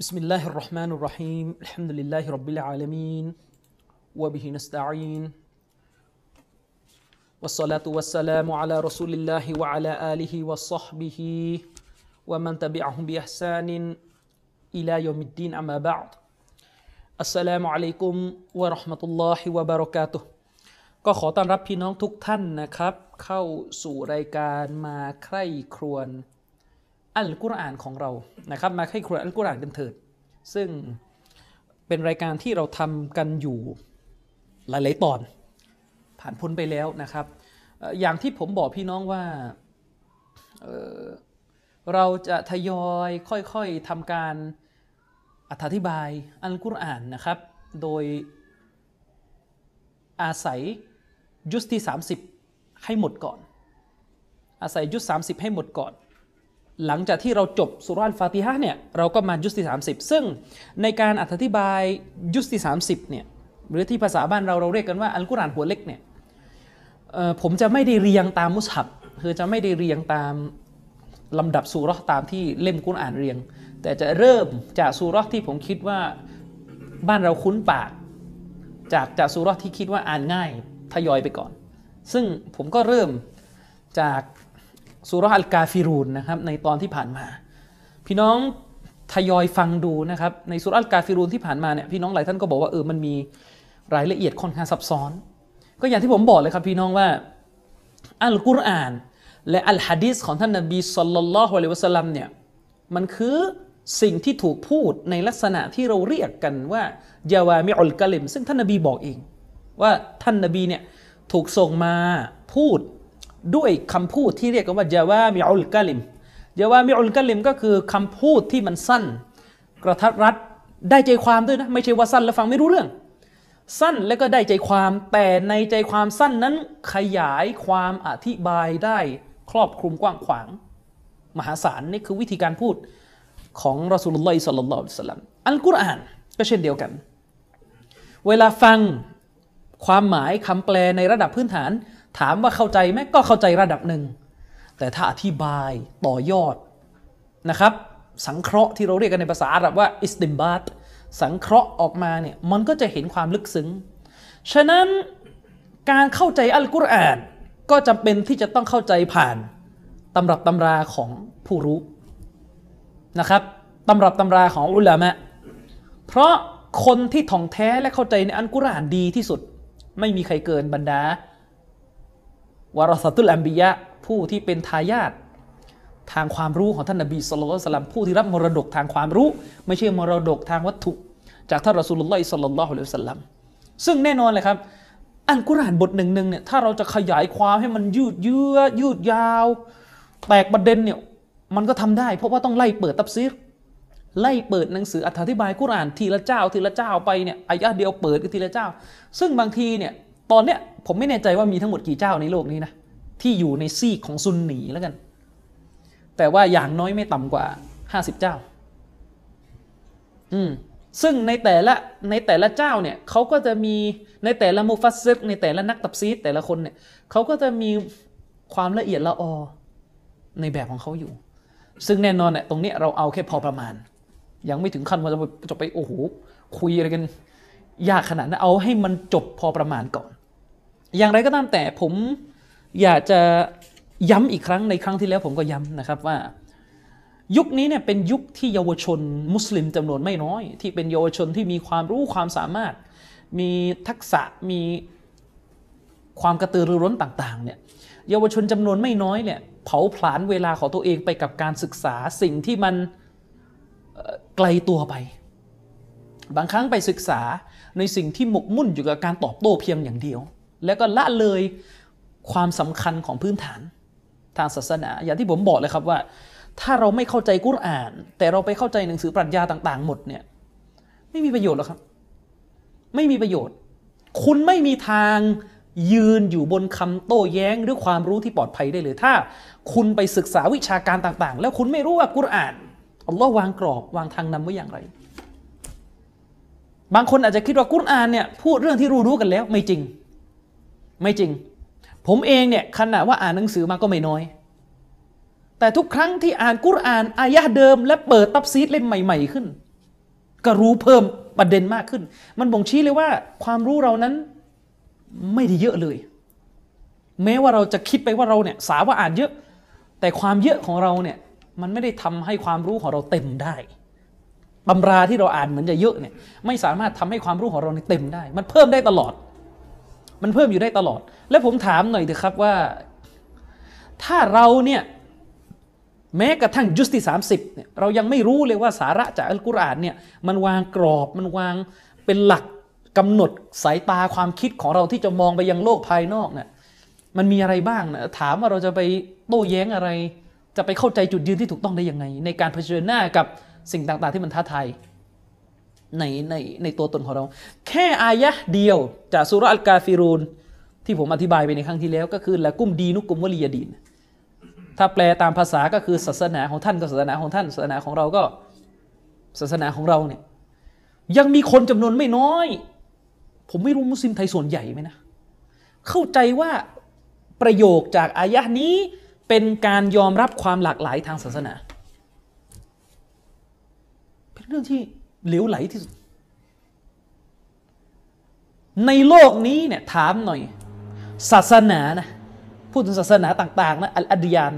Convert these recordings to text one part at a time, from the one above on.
بسم الله الرحمن الرحيم الحمد لله رب العالمين وبه نستعين والصلاة والسلام على رسول الله وعلى آله وصحبه ومن تبعهم بإحسان إلى يوم الدين أما بعد السلام عليكم ورحمة الله وبركاته ก็ขอต้อนรับพี่น้องทุกท่านนะครับ เข้าสู่รายการมาใคร่ครวญ อัลกุรอานของเรานะครับ มาใคร่ครวอัลกุรอานกันเถิด ซึ่งเป็นรายการที่เราทำกันอยู่หลาย ๆ ตอน ผ่านพ้นไปแล้วนะครับ อย่างที่ผมบอกพี่น้องว่าเเราจะทยอยค่อยๆทำการอธิบายอัลกุรอานนะครับ โดยอาศัยยุสที่ 30 ให้หมดก่อน อาศัยยุส30 ให้หมดก่อน หลังจากที่เราจบสุราอัลฟาติฮะเนี่ยเราก็มายุสที่ 30 ซึ่งในการอธิบายยุสที่ 30เนี่ยหรือที่ภาษาบ้านเราเราเรียกกันว่าอัลกุรอานหัวเล็กเนี่ยผมจะไม่ได้เรียงตามมุสฮับคือจะไม่ได้เรียงตามลำดับสุรตามที่เล่มกุรอานเรียง แต่จะเริ่มจากสุรที่ผมคิดว่าบ้านเราคุ้นปาก จากจากสุรที่คิดว่าอ่านง่ายทยอยไปก่อน ซึ่งผมก็เริ่มจาก สุรอัลกาฟิรูนนะครับในตอนที่ผ่านมา พี่น้องทยอยฟังดูนะครับในสุรอัลกาฟิรูนที่ผ่านมาเนี่ยพี่น้องหลายท่านก็บอกว่าเออมันมีรายละเอียดค่อนข้างซับซ้อน ก็อย่างที่ผมบอกเลยครับพี่น้องว่าอัลกุรอาน และอัลฮะดีษของท่านนบีสัลลัลลอฮุอะลัยฮิวะสัลลัมเนี่ยมันคือสิ่งที่ถูกพูดในลักษณะที่เราเรียกกันว่ายาวามิอุลกะลิม ซึ่งท่านนบีบอกเอง ว่าท่านนบีเนี่ยถูกส่งมาพูด ด้วยคำพูดที่เรียกกันว่ายาวามิอุลกะลิมยาวามิอุลกะลิมก็คือคำพูดที่มันสั้น กระทัดรัดได้ใจความด้วยนะไม่ใช่ว่าสั้นแล้วฟังไม่รู้เรื่อง สั้นและก็ได้ใจความแต่ในใจความสั้นนั้นขยายความอธิบายได้ครอบคลุมกว้างขวาง มหาศาลนี่คือวิธีการพูดของรอสูลุลลอฮิสัลลัลลอฮุอะลัยฮิสัลลัมอัลกุรอานก็เช่นเดียวกัน เวลาฟังความหมายคำแปลในระดับพื้นฐาน ถามว่าเข้าใจไหมก็เข้าใจระดับหนึ่ง แต่ถ้าอธิบายต่อยอดนะครับ สังเคราะห์ที่เราเรียกกันในภาษาอาหรับว่าอิสติมบาตสังเคราะห์ออกมาเนี่ยมันก็จะเห็นความลึกซึ้ง ฉะนั้นการเข้าใจอัลกุรอาน ก็จำเป็นที่จะต้องเข้าใจผ่านตำรับตำราของผู้รู้นะครับตำรับตำราของอุลามะ เพราะคนที่ท่องแท้และเข้าใจในอัลกุรอานดีที่สุด ไม่มีใครเกินบรรดา วารสตุลอัมบิยะผู้ที่เป็นทายาททางความรู้ของท่านนบีสุลต่านสลัมผู้ที่รับมรดกทางความรู้ ไม่ใช่มรดกทางวัตถุ จากท่านรอสูลุลลอฮิสลลัลลอฮุอะลัยฮิวสัลลัมซึ่งแน่นอนเลยครับอัลกุรานบทหนึ่งหนึ่งเนี่ยถ้าเราจะขยายความให้มันยืดเยื้อยืดยาว แตกประเด็นเนี่ยมันก็ทำได้ เพราะว่าต้องไล่เปิดตับซีรไล่เปิดหนังสืออธิบายกุรานทีละเจ้าทีละเจ้าไปเนี่ยอายะเดียวเปิดก็ทีละเจ้า ซึ่งบางทีเนี่ย ตอนเนี้ยผมไม่แน่ใจว่ามีทั้งหมดกี่เจ้าในโลกนี้นะที่อยู่ในซีกของซุนนีแล้วกัน แต่ว่าอย่างน้อยไม่ต่ำกว่า50เจ้า อืมซึ่งในแต่ละในแต่ละเจ้าเนี่ยเขาก็จะมีในแต่ละมุฟัสซิรในแต่ละนักตับซีดแต่ละคนเนี่ยเขาก็จะมีความละเอียดละออในแบบของเขาอยู่ ซึ่งแน่นอนเนี่ยตรงนี้เราเอาแค่พอประมาณ ยังไม่ถึงขั้นว่าจะจะไปโอ้โหคุยอะไรกัน ยากขนาดนั้นเอาให้มันจบพอประมาณก่อน อย่างไรก็ตามแต่ผมอยากจะย้ำอีกครั้งในครั้งที่แล้วผมก็ย้ำนะครับว่า ยุคนี้เนี่ยเป็นยุคที่เยาวชนมุสลิมจำนวนไม่น้อย ที่เป็นเยาวชนที่มีความรู้ความสามารถ มีทักษะมีความกระตือรือร้นต่างๆเนี่ยเยาวชนจำนวนไม่น้อยเนี่ยเผาผลาญเวลาของตัวเองไปกับการศึกษาสิ่งที่มันไกลตัวไป บางครั้งไปศึกษาในสิ่งที่หมกมุ่นอยู่กับการตอบโต้เพียงอย่างเดียว แล้วก็ละเลยความสำคัญของพื้นฐานทางศาสนา อย่างที่ผมบอกเลยครับว่า ถ้าเราไม่เข้าใจกุรอาน แต่เราไปเข้าใจหนังสือปรัชญาต่างๆ หมดเนี่ย ไม่มีประโยชน์หรอกครับ ไม่มีประโยชน์ คุณไม่มีทางยืนอยู่บนคำโต้แย้งหรือความรู้ที่ปลอดภัยได้เลย ถ้าคุณไปศึกษาวิชาการต่างๆ แล้วคุณไม่รู้ว่ากุรอานอัลลอฮ์วางกรอบวางทางนำไว้อย่างไร บางคนอาจจะคิดว่ากุรอานเนี่ยพูดเรื่องที่รู้รู้กันแล้วไม่จริง ไม่จริง ผมเองเนี่ยขณะว่าอ่านหนังสือมาก็ไม่น้อย แต่ทุกครั้งที่อ่านกุรอานอายะเดิม และเปิดตับซีดเล่มใหม่ ๆ ขึ้น ก็รู้เพิ่มประเด็นมากขึ้น มันบ่งชี้เลยว่าความรู้เรานั้นไม่ได้เยอะเลย แม้ว่าเราจะคิดไปว่าเราเนี่ยสาว่าอ่านเยอะ แต่ความเยอะของเราเนี่ยมันไม่ได้ทำให้ความรู้ของเราเต็มได้ตำราที่เราอ่านเหมือนจะเยอะเนี่ยไม่สามารถทำให้ความรู้ของเราเต็มได้ มันเพิ่มได้ตลอด มันเพิ่มอยู่ได้ตลอด และผมถามหน่อยเถอะครับว่า ถ้าเราเนี่ยแม้กระทั่งยุสติสามสิบเนี่ยเรายังไม่รู้เลยว่าสาระจากอัลกุรอานเนี่ยมันวางกรอบมันวางเป็นหลักกำหนดสายตาความคิดของเราที่จะมองไปยังโลกภายนอกเนี่ยมันมีอะไรบ้างนะถามว่าเราจะไปโต้แย้งอะไร จะไปเข้าใจจุดยืนที่ถูกต้องได้ยังไง ในการเผชิญหน้ากับสิ่งต่างๆ ที่มันท้าทาย ในในในตัวตนของเรา แค่อายะเดียวจากสุรอัลกาฟิรูน ที่ผมอธิบายไปในครั้งที่แล้ว ก็คือละกุมดีนุกุมวลียดีน ถ้าแปลตามภาษาก็คือศาสนาของท่านก็ศาสนาของท่าน ศาสนาของเราก็ศาสนาของเราเนี่ยยังมีคนจำนวนไม่น้อย ผมไม่รู้มุสลิมไทยส่วนใหญ่ไหมนะ เข้าใจว่าประโยคจากอายะนี้เป็นการยอมรับความหลากหลายทางศาสนา เป็นเรื่องที่ เหลวไหลที่สุด ในโลกนี้เนี่ยถามหน่อย ศาสนานะพูดถึงศาสนาต่างๆนะอัลอดียาน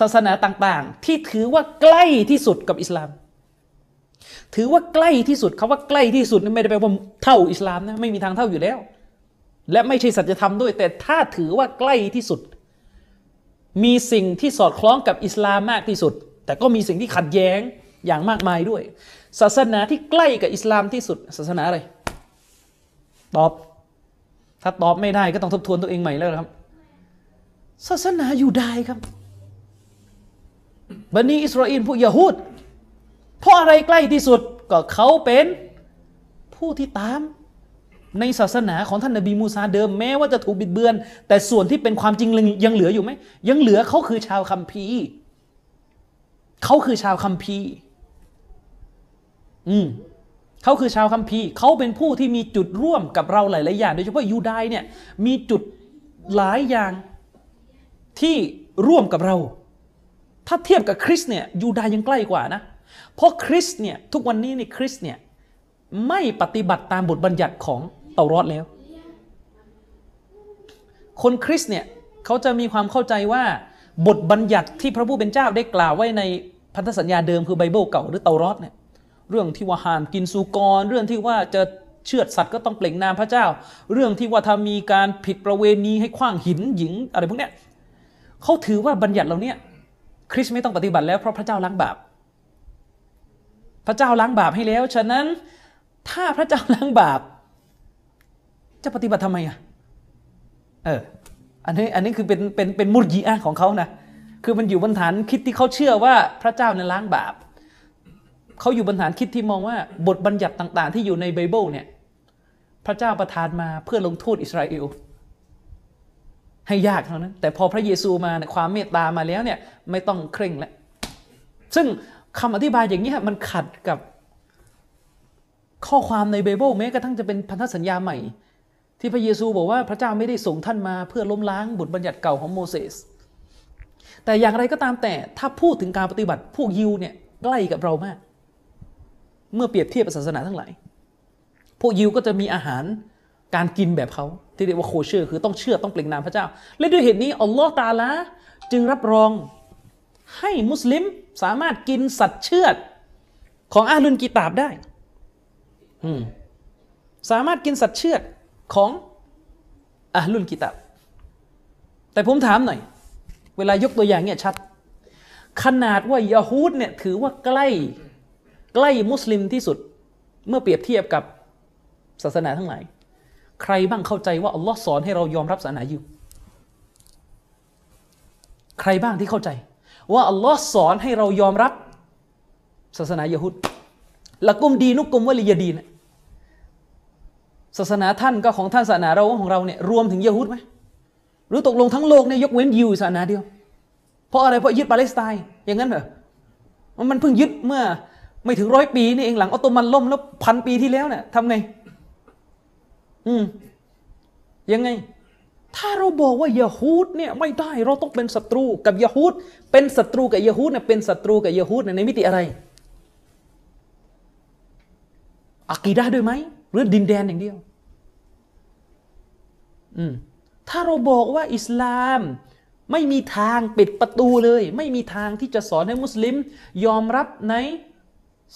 ศาสนาต่างๆ ที่ถือว่าใกล้ที่สุดกับอิสลาม ถือว่าใกล้ที่สุดคาว่าใกล้ที่สุดไม่ได้แปลว่าเท่าอิสลามนะไม่มีทางเท่าอยู่แล้ว และไม่ใช่สัจธรรมด้วย แต่ถ้าถือว่าใกล้ที่สุด มีสิ่งที่สอดคล้องกับอิสลามมากที่สุด แต่ก็มีสิ่งที่ขัดแย้งอย่างมากมายด้วย ศาสนาที่ใกล้กับอิสลามที่สุด ศาสนาอะไรตอบ ถ้าตอบไม่ได้ก็ต้องทบทวนตัวเองใหม่แล้วครับ ศาสนาอยูดายครับบันีอิสราเอลพวกยาฮูดเพราะอะไรใกล้ที่สุดก็เขาเป็นผู้ที่ตามในศาสนาของท่านนบีมูซาเดิมแม้ว่าจะถูกบิดเบือน แต่ส่วนที่เป็นความจริงยังเหลืออยู่ไหมยังเหลือเขาคือชาวคัมภีร์เขาคือชาวคัมภีร์ อืมเขาคือชาวคัมภีร์เขาเป็นผู้ที่มีจุดร่วมกับเราหลายๆอย่าง โดยเฉพาะยูดายเนี่ย มีจุดหลายอย่างที่ร่วมกับเรา ถ้าเทียบกับคริสเนี่ยยูดายังใกล้กว่านะ เพราะคริสเนี่ยทุกวันนี้นี่คริสเนี่ยไม่ปฏิบัติตามบทบัญญัติของเตารอดแล้ว คนคริสเนี่ยเขาจะมีความเข้าใจว่าบทบัญญัติที่พระผู้เป็นเจ้าได้กล่าวไว้ในพันธสัญญาเดิมคือไบเบิลเก่าหรือเตารอดเนี่ย เรื่องที่ว่าห้ามกินสุกร เรื่องที่ว่าจะเชือดสัตว์ก็ต้องเปล่งนามพระเจ้า เรื่องที่ว่าถ้ามีการผิดประเวณีให้คว้างหินหญิงอะไรพวกเนี้ยเขาถือว่าบัญญัติเหล่านี้คริสไม่ต้องปฏิบัติแล้วเพราะพระเจ้าล้างบาป พระเจ้าล้างบาปให้แล้ว ฉะนั้นถ้าพระเจ้าล้างบาป จะปฏิบัติทำไมอะเอออันนี้อันนี้คือเป็นเป็นเป็นมุรยีอะของเขานะคือมันอยู่บนฐานคิดที่เขาเชื่อว่าพระเจ้าเนี่ยล้างบาป เขาอยู่บนฐานคิดที่มองว่าบทบัญญัติต่างๆ ที่อยู่ในไบเบิลเนี่ย พระเจ้าประทานมาเพื่อลงโทษอิสราเอลให้ยากเท่านั้น แต่พอพระเยซูมาความเมตตามาแล้วเนี่ยไม่ต้องเคร่งแล้ว ซึ่งคำอธิบายอย่างนี้มันขัดกับข้อความในไบเบิลแม้กระทั่งจะเป็นพันธสัญญาใหม่ ที่พระเยซูบอกว่าพระเจ้าไม่ได้ส่งท่านมาเพื่อล้มล้างบทบัญญัติเก่าของโมเสสแต่อย่างไรก็ตามแต่ถ้าพูดถึงการปฏิบัติพวกยิวเนี่ยใกล้กับเรามาก เมื่อเปรียบเทียบศาสนาทั้งหลาย พวกยิวก็จะมีอาหารการกินแบบเขาที่เรียกว่าโคเชอร์คือต้องเชื่อต้องเปล่งนามพระเจ้า และด้วยเหตุนี้อัลลอฮ์ตาลาจึงรับรองให้มุสลิมสามารถกินสัตว์เชือดของอาลุนกีตาบได้สามารถกินสัตว์เชือดของอาลุนกีตาบ แต่ผมถามหน่อย เวลายกตัวอย่างเนี่ยชัด ขนาดว่ายาฮูดเนี่ยถือว่าใกล้ ใกล้มุสลิมที่สุดเมื่อเปรียบเทียบกับศาสนาทั้งหลาย ใครบ้างเข้าใจว่าอัลลอฮ์สอนให้เรายอมรับศาสนายิวใครบ้างที่เข้าใจ ว่าอัลลอฮ์สอนให้เรายอมรับศาสนายะฮุดละกุมดีนุกุมวลียดีนศาสนาท่านก็ของท่านศาสนาเราของเราเนี่ยรวมถึงยะฮุดไหมหรือตกลงทั้งโลกเนี่ยยกเว้นยิวศาสนาเดียว เพราะอะไรเพราะยึดปาเลสไตน์อย่างนั้นเหรอมันเพิ่งยึดเมื่อ ไม่ถึงร้อยปีนี่เองหลังออตโตมันล่มแล้วพันปีที่แล้วเนี่ยทำไง อืมยังไง ถ้าเราบอกว่ายาฮูดเนี่ยไม่ได้เราต้องเป็นศัตรูกับยาฮูดเป็นศัตรูกับยาฮูดเนี่ยเป็นศัตรูกับยาฮูดในมิติอะไรอากีดะด้วยไหมหรือดินแดนอย่างเดียว อืมถ้าเราบอกว่าอิสลามไม่มีทางปิดประตูเลย ไม่มีทางที่จะสอนให้มุสลิม ยอมรับใน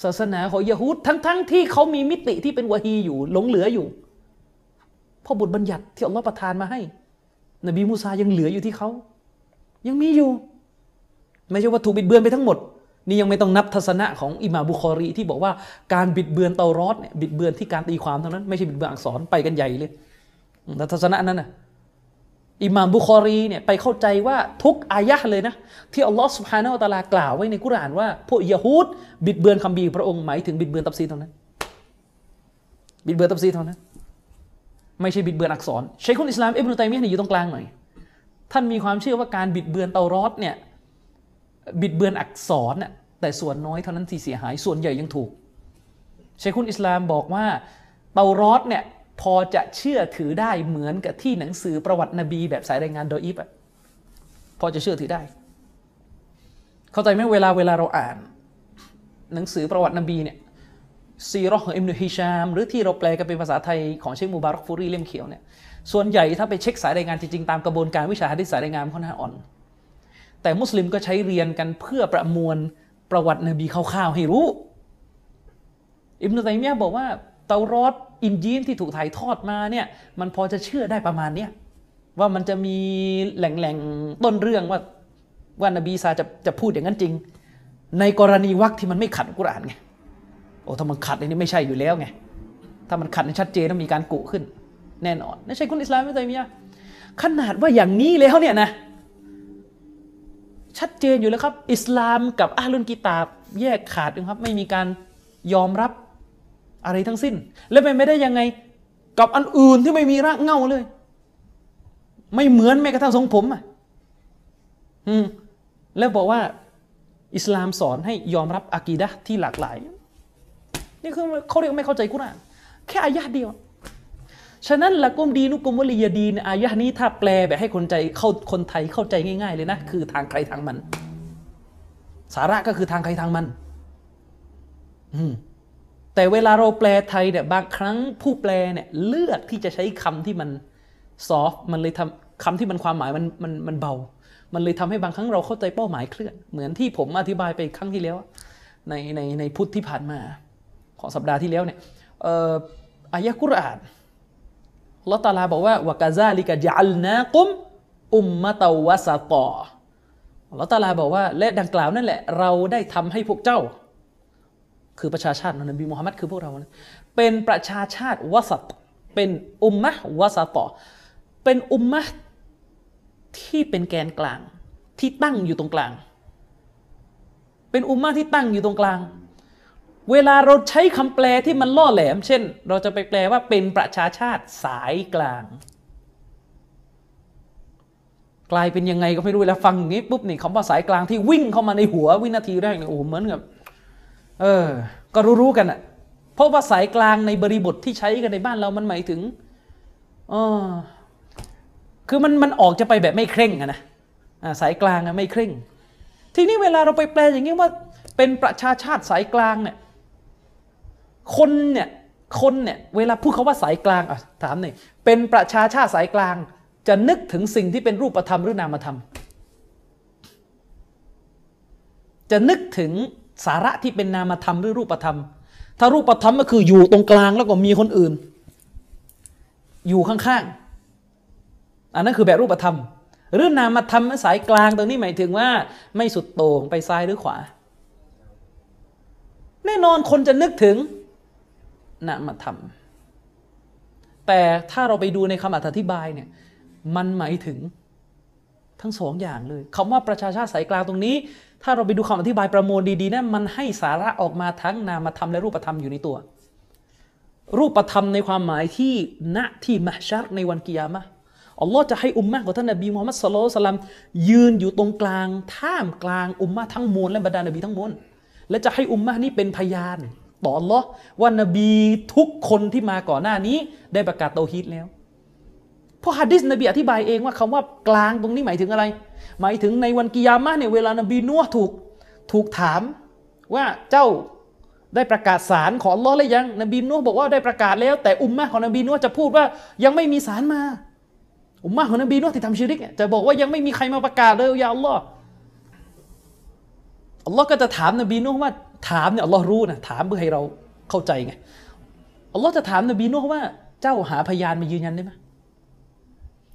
ศาสนาของยะฮูดทั้งๆทที่เขามีมิติที่เป็นวะฮีอยู่หลงเหลืออยู่เพราะบทบัญญัติที่อัลลอฮ์ประทานมาให้ นบีมูซายังเหลืออยู่ที่เขา ยังมีอยู่ ไม่ใช่ว่าถูกบิดเบือนไปทั้งหมด นี่ยังไม่ต้องนับทัศนะของอิหม่าบุคอรีที่บอกว่าการบิดเบือนเตารอดเนี่ยบิดเบือนที่การตีความเท่านั้น ไม่ใช่บิดเบือนอักษรไปกันใหญ่เลยแต่ทัศนะนั้นน่ะ อิหม่ามบุคอรีเนี่ยไปเข้าใจว่าทุกอายะเลยนะ ที่อัลลอฮ์สุบฮานาอัลตลากล่าวไว้ในกุรานว่า พวกยะฮูดบิดเบือนคำบีพระองค์หมายถึงบิดเบือนตับซีเท่านั้น บิดเบือนตับซีเท่านั้น ไม่ใช่บิดเบือนอักษรใช้คุณอิสลามอิบนุตัยมียะห์อยู่ตรงกลางหน่อยท่านมีความเชื่อว่าการบิดเบือนเตารอดเนี่ยบิดเบือนอักษรน่ะแต่ส่วนน้อยเท่านั้นที่เสียหายส่วนใหญ่ยังถูกใช้คุณอิสลามบอกว่าเตารอดเนี่ย พอจะเชื่อถือได้เหมือนกับที่หนังสือประวัตินบี แบบสายรายงานโดยอิบอะพอจะเชื่อถือได้ เข้าใจไหมเวลาเวลาเราอ่าน หนังสือประวัตินบีเนี่ยซีรอของอิมนุฮิชาม หรือที่เราแปลกันเป็นภาษาไทยของเชคมูบารักฟูรีเล่มเขียวเนี่ยส่วนใหญ่ถ้าไปเช็คสายรายงานจริง ๆ ตามกระบวนการวิชาฮะดิษสายรายงานค่อนข้างอ่อน แต่มุสลิมก็ใช้เรียนกันเพื่อประมวลประวัตินบีคร่าวๆให้รู้ อิบนุตัยมียะบอกว่า ตารอดอินจีนที่ถูกถ่ายทอดมาเนี่ยมันพอจะเชื่อได้ประมาณเนี้ยว่ามันจะมีแหล่งๆต้นเรื่องว่าว่านบีซาจะจะพูดอย่างนั้นจริง ในกรณีวักที่มันไม่ขัดกุรอานไงโอ้ถ้ามันขัดนี่ไม่ใช่อยู่แล้วไงถ้ามันขัดนชัดเจนต้องมีการกุขึ้น แน่นอนไม่นใช่คุณอิสลามไม่ใช่มียขนาดว่าอย่างนี้แล้วเนี่ยนะ ชัดเจนอยู่แล้วครับ อิสลามกับอาลุนกิตาบแยกขาดนะครับ ไม่มีการยอมรับ อะไรทั้งสิ้น แล้วเป็นไม่ได้ยังไงกับอันอื่นที่ไม่มีรากเงาเลย ไม่เหมือนแม้กระทั่งทรงผมอะอืมแล้วบอกว่า อิสลามสอนให้ยอมรับอากีดะที่หลากหลาย นี่คือเขาเรียกไม่เข้าใจกุรอานแค่อายะเดียว ฉะนั้นละกุมดีนุกุมวลียดีนอายะนี้ถ้าแปลแบบให้คนใจเข้าคนไทยเข้าใจง่ายๆเลยนะ คือทางใครทางมัน สาระก็คือทางใครทางมัน อืม แต่เวลาเราแปลไทยเนี่ยบางครั้งผู้แปลเนี่ยเลือกที่จะใช้คำที่มันซอฟมันเลยทำคำที่มันความหมายมันมันมันเบา มันเลยทำให้บางครั้งเราเข้าใจเป้าหมายเคลื่อน เหมือนที่ผมอธิบายไปครั้งที่แล้ว ในในในพุทธที่ผ่านมา ของสัปดาห์ที่แล้วเนี่ยอายะกุรอานลอตาลาบอกว่าวกาซาลิกะจัลนากุมอุมมะตาวะสะตอลอตาลาบอกว่าและดังกล่าวนั่นแหละ เราได้ทำให้พวกเจ้า คือประชาชาตินบีมุฮัมมัดคือพวกเรา เป็นประชาชาติวสัตเป็นอุมมะวสัตเป็นอุมมะที่เป็นแกนกลางที่ตั้งอยู่ตรงกลาง เป็นอุมมะที่ตั้งอยู่ตรงกลาง เวลาเราใช้คำแปลที่มันล่อแหลม เช่น เราจะไปแปลว่าเป็นประชาชาติสายกลาง กลายเป็นยังไงก็ไม่รู้แล้วฟังอย่างนี้ปุ๊บนี่คำว่าสายกลางที่วิ่งเข้ามาในหัววินาทีแรกเนี่ยโอ้เหมือนกับ เออ ก็รู้ๆกันอะเพราะว่าสายกลางในบริบทที่ใช้กันในบ้านเรามันหมายถึงอ๋อคือมันมันออกจะไปแบบไม่เคร่งอะนะสายกลางอะไม่เคร่ง ทีนี้เวลาเราไปแปลอย่างนี้ว่า เป็นประชาชาติสายกลางเนี่ย คนเนี่ย คนเนี่ย เวลาพูดเขาว่าสายกลางอะถามหน่อยเป็นประชาชาติสายกลาง จะนึกถึงสิ่งที่เป็นรูปธรรมหรือนามธรรม จะนึกถึง สาระที่เป็นนามธรรมหรือรูปธรรม ถ้ารูปธรรมก็คืออยู่ตรงกลางแล้วก็มีคนอื่น อยู่ข้างๆ อันนั้นคือแบบรูปธรรม หรือนามธรรมสายกลางตรงนี้หมายถึงว่า ไม่สุดโต่งไปซ้ายหรือขวา แน่นอนคนจะนึกถึงนามธรรม แต่ถ้าเราไปดูในคำอธิบายเนี่ยมันหมายถึงทั้งสองอย่างเลยคำว่าประชาชาติสายกลางตรงนี้ ถ้าเราไปดูคำอธิบายประมวลดีๆนะมันให้สาระออกมาทั้งนามธรรมและรูปธรรมอยู่ในตัว รูปธรรมในความหมายที่ณที่มหชัรในวันกิยามะอัลลอฮ์จะให้อุมมะของท่านนบีมุฮัมมัดสุลลัลสลัมยืนอยู่ตรงกลาง ท่ามกลางอุมมะทั้งมวลและบรรดานบีทั้งมวลและจะให้อุมมะนี้เป็นพยาน ต่ออัลลอฮ์ว่านบีทุกคนที่มาก่อนหน้านี้ได้ประกาศโตฮิตแล้ว เพราะฮะดิษนบีอธิบายเองว่าคำว่ากลางตรงนี้หมายถึงอะไร หมายถึงในวันกิยามะเนี่ยเวลานบีนัวถูกถูกถามว่าเจ้าได้ประกาศสารของอัลลอฮ์แล้วยังนบีนูห์บอกว่าได้ประกาศแล้ว แต่อุมมะของนบีนูห์จะพูดว่ายังไม่มีสารมา อุมมะของนบีนูห์ที่ทำชิริกเนี่ยจะบอกว่ายังไม่มีใครมาประกาศเลยอย่าอัลลอฮ์อัลลอฮ์ก็จะถามนบีนูห์ว่าถามเนี่ยอัลลอฮ์รู้นะถามเพื่อให้เราเข้าใจไงอัลลอฮ์จะถามนบีนูห์ว่าเจ้าหาพยานมายืนยันได้ไหม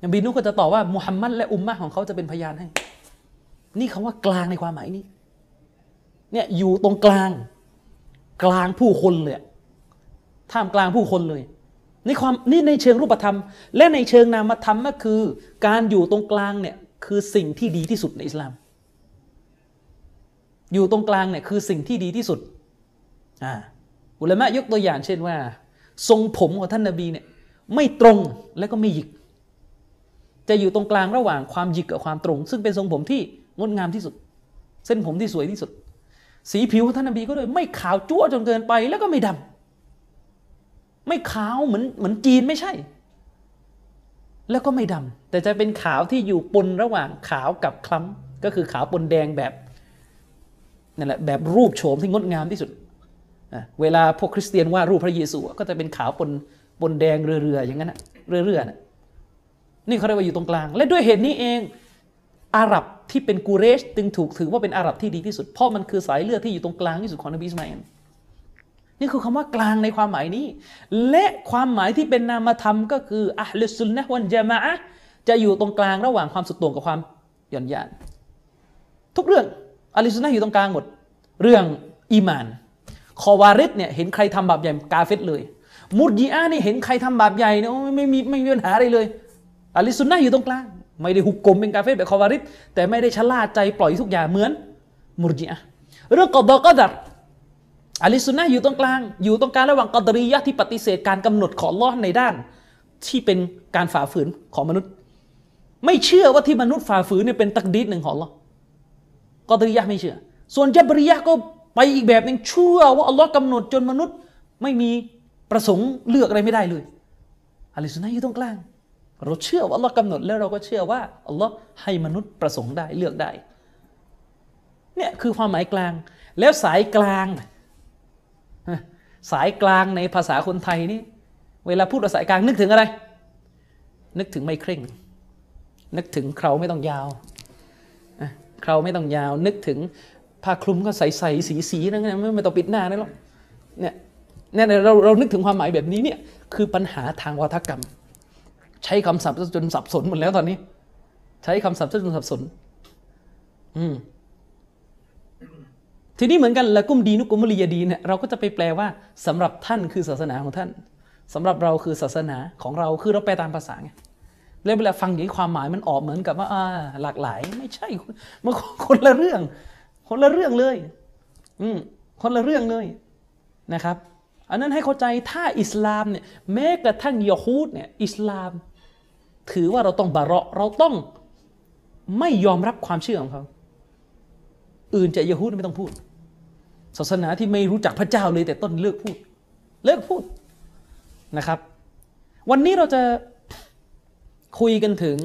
นบีนูห์ก็จะตอบว่ามุฮัมมัดและอุมมะของเขาจะเป็นพยานให้ นี่คำว่ากลางในความหมายนี้เนี่ยอยู่ตรงกลางกลางผู้คนเลยท่ามกลางผู้คนเลยนี่ความนี่ในเชิงรูปธรรม และในเชิงนามธรรมก็คือ การอยู่ตรงกลางเนี่ยคือสิ่งที่ดีที่สุดในอิสลาม อยู่ตรงกลางเนี่ยคือสิ่งที่ดีที่สุดอ่าอุลามะยกตัวอย่างเช่นว่า ทรงผมของท่านนาบีเนี่ยไม่ตรงและก็ไม่หยิก จะอยู่ตรงกลางระหว่างความหยิกกับความตรง ซึ่งเป็นทรงผมที่งดงามที่สุด เส้นผมที่สวยที่สุด สีผิวของท่านนบีก็เลยไม่ขาวจั่วจนเกินไปแล้วก็ไม่ดำไม่ขาวเหมือนเหมือนจีนไม่ใช่ แล้วก็ไม่ดำแต่จะเป็นขาวที่อยู่ปนระหว่างขาวกับคล้ำก็คือขาวปนแดงแบบนั่นแหละแบบรูปโฉมที่งดงามที่สุดเวลาพวกคริสเตียนวาดรูปพระเยซูก็จะเป็นขาวปนปนแดงเรือๆอย่างนั้นนะเรือๆนะ นี่เขาเรียกว่าอยู่ตรงกลาง และด้วยเหตุนี้เองอาหรับที่เป็นกูเรชจึงถูกถือว่าเป็นอาหรับที่ดีที่สุด เพราะมันคือสายเลือดที่อยู่ตรงกลางที่สุดของนบีอิสมาอิลนี่คือคำว่ากลางในความหมายนี้ และความหมายที่เป็นนามธรรมก็คืออัลลสุนนะวันจามะจะอยู่ตรงกลางระหว่างความสุดโต่งกับความหย่อนยาน ทุกเรื่องอัลลสุนนะอยู่ตรงกลางหมด เรื่องอีมาน คอวาริดเนี่ยเห็นใครทำบาปใหญ่กาเฟตเลย มุดยีอานี่เห็นใครทำบาปใหญ่เนี่ยไม่มีไม่มีปัญหาอะไรเลย อัลลสุนนะอยู่ตรงกลาง ไม่ได้หุกกลมเป็นกาเฟ่แบบคอวาริดแต่ไม่ได้ชะล่าใจปล่อยทุกอย่างเหมือนมุรจิอะเรื่องกอดอกอดัรอาลิสุนนะอยู่ตรงกลาง อยู่ตรงกลางระหว่างกอดรียะที่ปฏิเสธการกำหนดของลอในด้าน ที่เป็นการฝ่าฝืนของมนุษย์ ไม่เชื่อว่าที่มนุษย์ฝ่าฝืนเนี่ยเป็นตักดีดหนึ่งของลอกอดรียะไม่เชื่อ ส่วนจับรียะก็ไปอีกแบบหนึ่งเชื่อว่าอัลลอฮ์กำหนดจนมนุษย์ไม่มีประสงค์เลือกอะไรไม่ได้เลยอาลิสุนนะอยู่ตรงกลาง เราเชื่อว่าอัลลอฮ์กำหนดแล้วเราก็เชื่อว่าอัลลอฮ์ให้มนุษย์ประสงค์ได้เลือกได้เนี่ยคือความหมายกลางแล้วสายกลาง สายกลางในภาษาคนไทยนี่เวลาพูดภาษากลางนึกถึงอะไร นึกถึงไม่เคร่ง นึกถึงเคราไม่ต้องยาวเคราไม่ต้องยาว นึกถึงผ้าคลุมก็ใส่ใส่สีสีนั่นไม่ต้องปิดหน้านั่นหรอกเนี่ยเนี่ยเราเรานึกถึงความหมายแบบนี้เนี่ยคือปัญหาทางวัฒกรรม ใช้คำศัพท์จนสับสนหมดแล้วตอนนี้ ใช้คำศัพท์จนสับสน อืมทีนี้เหมือนกันละกุมดีนุกุมลียดีเนี่ยเราก็จะไปแปลว่าสำหรับท่านคือศาสนาของท่านสำหรับเราคือศาสนาของเราคือเราแปลตามภาษาไงแล้วเวลาฟังอย่างความหมายมันออกเหมือนกับว่าอ่าหลากหลาย ไม่ใช่มันคนละเรื่อง คนละเรื่องเลย อืมคนละเรื่องเลยนะครับ อันนั้นให้เข้าใจถ้าอิสลามเนี่ยแม้กระทั่งยาฮูดเนี่ยอิสลาม ถือว่าเราต้องบาระเราต้องไม่ยอมรับความเชื่อของเขา อื่นจะยะฮูดไม่ต้องพูด ศาสนาที่ไม่รู้จักพระเจ้าเลยแต่ต้นเลิกพูด เลิกพูดนะครับ วันนี้เราจะคุยกันถึง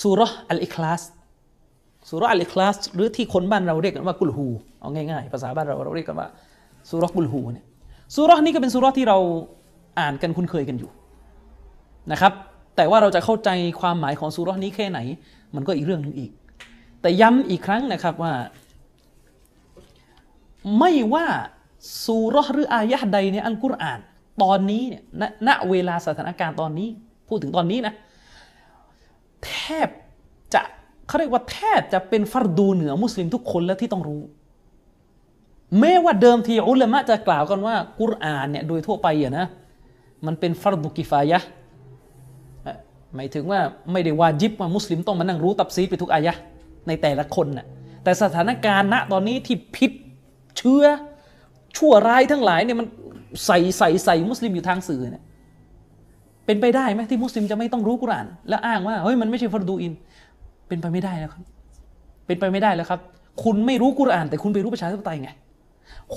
สุรอัลอิคลาสสุรอัลอิคลาสหรือที่คนบ้านเราเรียกกันว่ากุลฮูเอาง่ายๆ ภาษาบ้านเราเราเรียกกันว่า สุรกุลฮูเนี่ยสุรนี้ก็เป็นสุรที่เราอ่านกันคุ้นเคยกันอยู่นะครับ แต่ว่าเราจะเข้าใจความหมายของสุรนี้แค่ไหน มันก็อีกเรื่องนึงอีก แต่ย้ำอีกครั้งนะครับว่า ไม่ว่าสุรหรืออายะใดในอัลกุรอาน ตอนนี้เนี่ยณณเวลาสถานการณ์ตอนนี้ พูดถึงตอนนี้นะ แทบจะเขาเรียกว่าแทบจะเป็นฟัรดูเหนือมุสลิมทุกคนแล้วที่ต้องรู้ แม้ว่าเดิมทีอุลามะจะกล่าวกันว่ากุรอานเนี่ยโดยทั่วไปอะนะมันเป็นฟัรดุกิฟายะหมายถึงว่าไม่ได้วาจิบว่ามุสลิมต้องมานั่งรู้ตับซีไปทุกอายะในแต่ละคนน่ะแต่สถานการณ์ณตอนนี้ที่พิษเชื้อชั่วร้ายทั้งหลายเนี่ยมันใส่ใส่ใส่มุสลิมอยู่ทางสื่อเนี่ยเป็นไปได้ไหมที่มุสลิมจะไม่ต้องรู้กุรานแล้วอ้างว่าเฮ้ยมันไม่ใช่ฟรดูอิน เป็นไปไม่ได้แล้วครับ เป็นไปไม่ได้แล้วครับ คุณไม่รู้กุราน แต่คุณไปรู้ประชาธิปไตยไง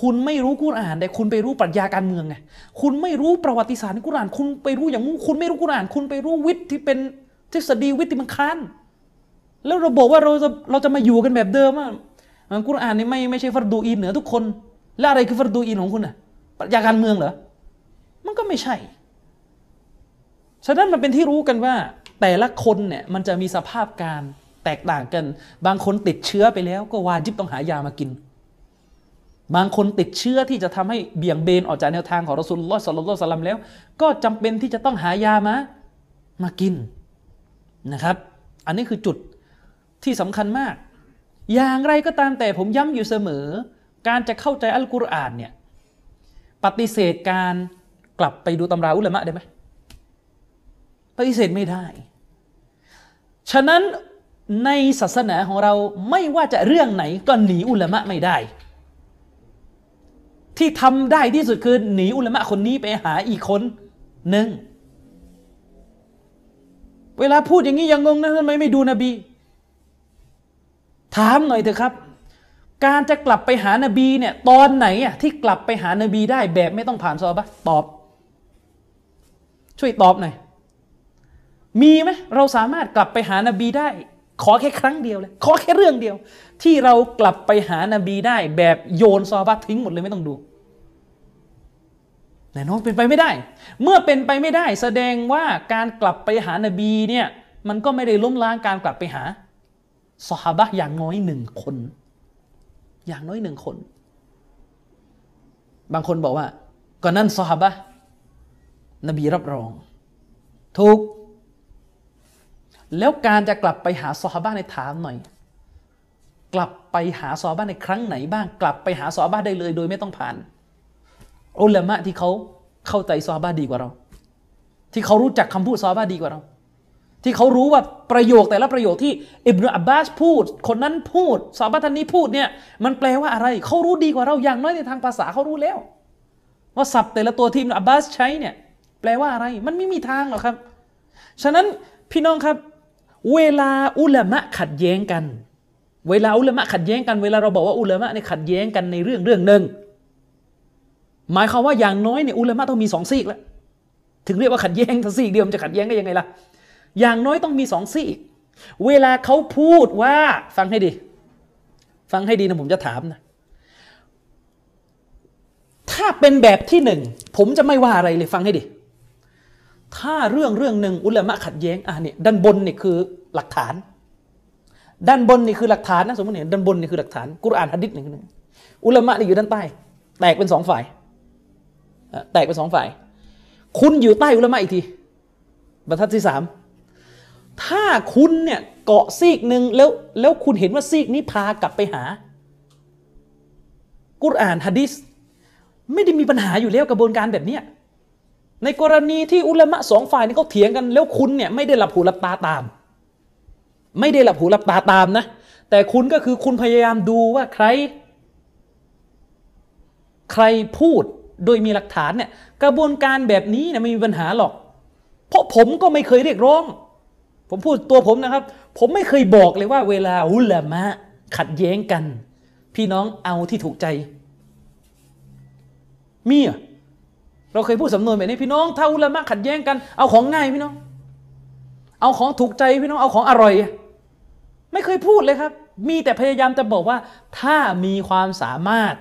คุณไม่รู้กุรอาน แต่คุณไปรู้ปรัชญาการเมืองไงคุณไม่รู้ประวัติศาสตร์กุรอาน คุณไปรู้อย่างมูคุณไม่รู้กุรอาน คุณไปรู้วิทย์ที่เป็นทฤษฎีวิทย์ที่มันค้านแล้วเราบอกว่าเราจะเราจะมาอยู่กันแบบเดิมอะกุรอานนี่ไม่ไม่ใช่ฟัรดูอินเหนือทุกคน แล้วอะไรคือฟัรดูอินของคุณอะปรัชญาการเมืองเหรอมันก็ไม่ใช่ ฉะนั้นมันเป็นที่รู้กันว่า แต่ละคนเนี่ยมันจะมีสภาพการแตกต่างกัน บางคนติดเชื้อไปแล้วก็วาจิบต้องหายามากิน บางคนติดเชื้อที่จะทำให้เบี่ยงเบนออกจากแนวทางของรอสุลลอฮ์สัลลัลลอฮุสลัมแล้ว ก็จำเป็นที่จะต้องหายามามากินนะครับ อันนี้คือจุดที่สำคัญมาก อย่างไรก็ตามแต่ผมย้ำอยู่เสมอ การจะเข้าใจอัลกุรอานเนี่ยปฏิเสธการกลับไปดูตำราอุลามะได้ไหมปฏิเสธไม่ได้ ฉะนั้นในศาสนาของเราไม่ว่าจะเรื่องไหนก็หนีอุลามะไม่ได้ ที่ทำได้ที่สุดคือหนีอุลามะคนนี้ไปหาอีกคนหนึ่งเวลาพูดอย่างนี้ยังงงนะทำไมไม่ดูนบี ถามหน่อยเถอะครับ การจะกลับไปหานบีเนี่ยตอนไหนอะที่กลับไปหานบีได้แบบไม่ต้องผ่านซอบะตอบ ช่วยตอบหน่อยมีไหมเราสามารถกลับไปหานบีได้ ขอแค่ครั้งเดียวเลย ขอแค่เรื่องเดียว ที่เรากลับไปหานบีได้ แบบโยนซอบะทิ้งหมดเลยไม่ต้องดูแน่นอนเป็นไปไม่ได้ เมื่อเป็นไปไม่ได้ แสดงว่าการกลับไปหานบีเนี่ยมันก็ไม่ได้ล้มล้างการกลับไปหาสฮาบะอย่างน้อยหนึ่งคน อย่างน้อยหนึ่งคน บางคนบอกว่าก่อนนั้นสฮาบะนบีรับรอง ถูก แล้วการจะกลับไปหาซอฮาบะในถามหน่อย กลับไปหาซอฮาบะในครั้งไหนบ้าง กลับไปหาซอฮาบะได้เลย โดยไม่ต้องผ่านอุลามะที่เขาเข้าใจซอฮาบะดีกว่าเรา ที่เขารู้จักคำพูดซอฮาบะดีกว่าเรา ที่เขารู้ว่าประโยคแต่ละประโยคที่อิบนุอับบาสพูด คนนั้นพูดซอฮาบะท่านนี้พูดเนี่ยมันแปลว่าอะไรเขารู้ดีกว่าเราอย่างน้อยในทางภาษาเขารู้แล้ว ว่าศัพท์แต่ละตัวที่อิบนุอับบาสใช้เนี่ยแปลว่าอะไรมันไม่มีทางหรอกครับ ฉะนั้นพี่น้องครับ เวลาอุลามะขัดแย้งกัน เวลาอุลามะขัดแย้งกันเวลาเราบอกว่าอุลามะเนี่ยขัดแย้งกันในเรื่องเรื่องหนึ่งหมายความว่าอย่างน้อยเนี่ยอุลามะต้องมีสองซีกแล้วถึงเรียกว่าขัดแย้งทั้งซีกเดียวมันจะขัดแย้งได้ยังไงล่ะอย่างน้อยต้องมีสองซีก เวลาเขาพูดว่าฟังให้ดี ฟังให้ดีนะผมจะถามนะถ้าเป็นแบบที่หนึ่งผมจะไม่ว่าอะไรเลยฟังให้ดี ถ้าเรื่องเรื่องหนึ่งอุลามะขัดแย้งอะเนี่ยด้านบนเนี่ยคือหลักฐาน ด้านบนนี่คือหลักฐานนะสมมติเนี่ยด้านบนนี่คือหลักฐานกุรอานฮะดิษนี่คืออุลามะนี่อยู่ด้านใต้ แตกเป็นสองฝ่ายแตกเป็นสองฝ่าย คุณอยู่ใต้อุลามะอีกทีบรรทัดที่สามถ้าคุณเนี่ยเกาะซีกหนึ่งแล้วแล้วคุณเห็นว่าซีกนี้พากลับไปหา กุรอานฮะดิษไม่ได้มีปัญหาอยู่แล้วกระบวนการแบบเนี้ยในกรณีที่อุลามะสองฝ่ายนี้เขาเถียงกัน แล้วคุณเนี่ยไม่ได้หลับหูหลับตาตาม ไม่ได้หลับหูหลับตาตามนะ แต่คุณก็คือคุณพยายามดูว่าใคร ใครพูดโดยมีหลักฐานเนี่ย กระบวนการแบบนี้เนี่ยไม่มีปัญหาหรอก เพราะผมก็ไม่เคยเรียกร้อง ผมพูดตัวผมนะครับ ผมไม่เคยบอกเลยว่า เวลาอุลามะขัดแย้งกัน พี่น้องเอาที่ถูกใจ มีอะเราเคยพูดสำนวนแบบนี้พี่น้องถ้าอุลามะขัดแย้งกันเอาของง่ายพี่น้อง เอาของถูกใจพี่น้องเอาของอร่อย ไม่เคยพูดเลยครับ มีแต่พยายามจะบอกว่า ถ้ามีความสามารถ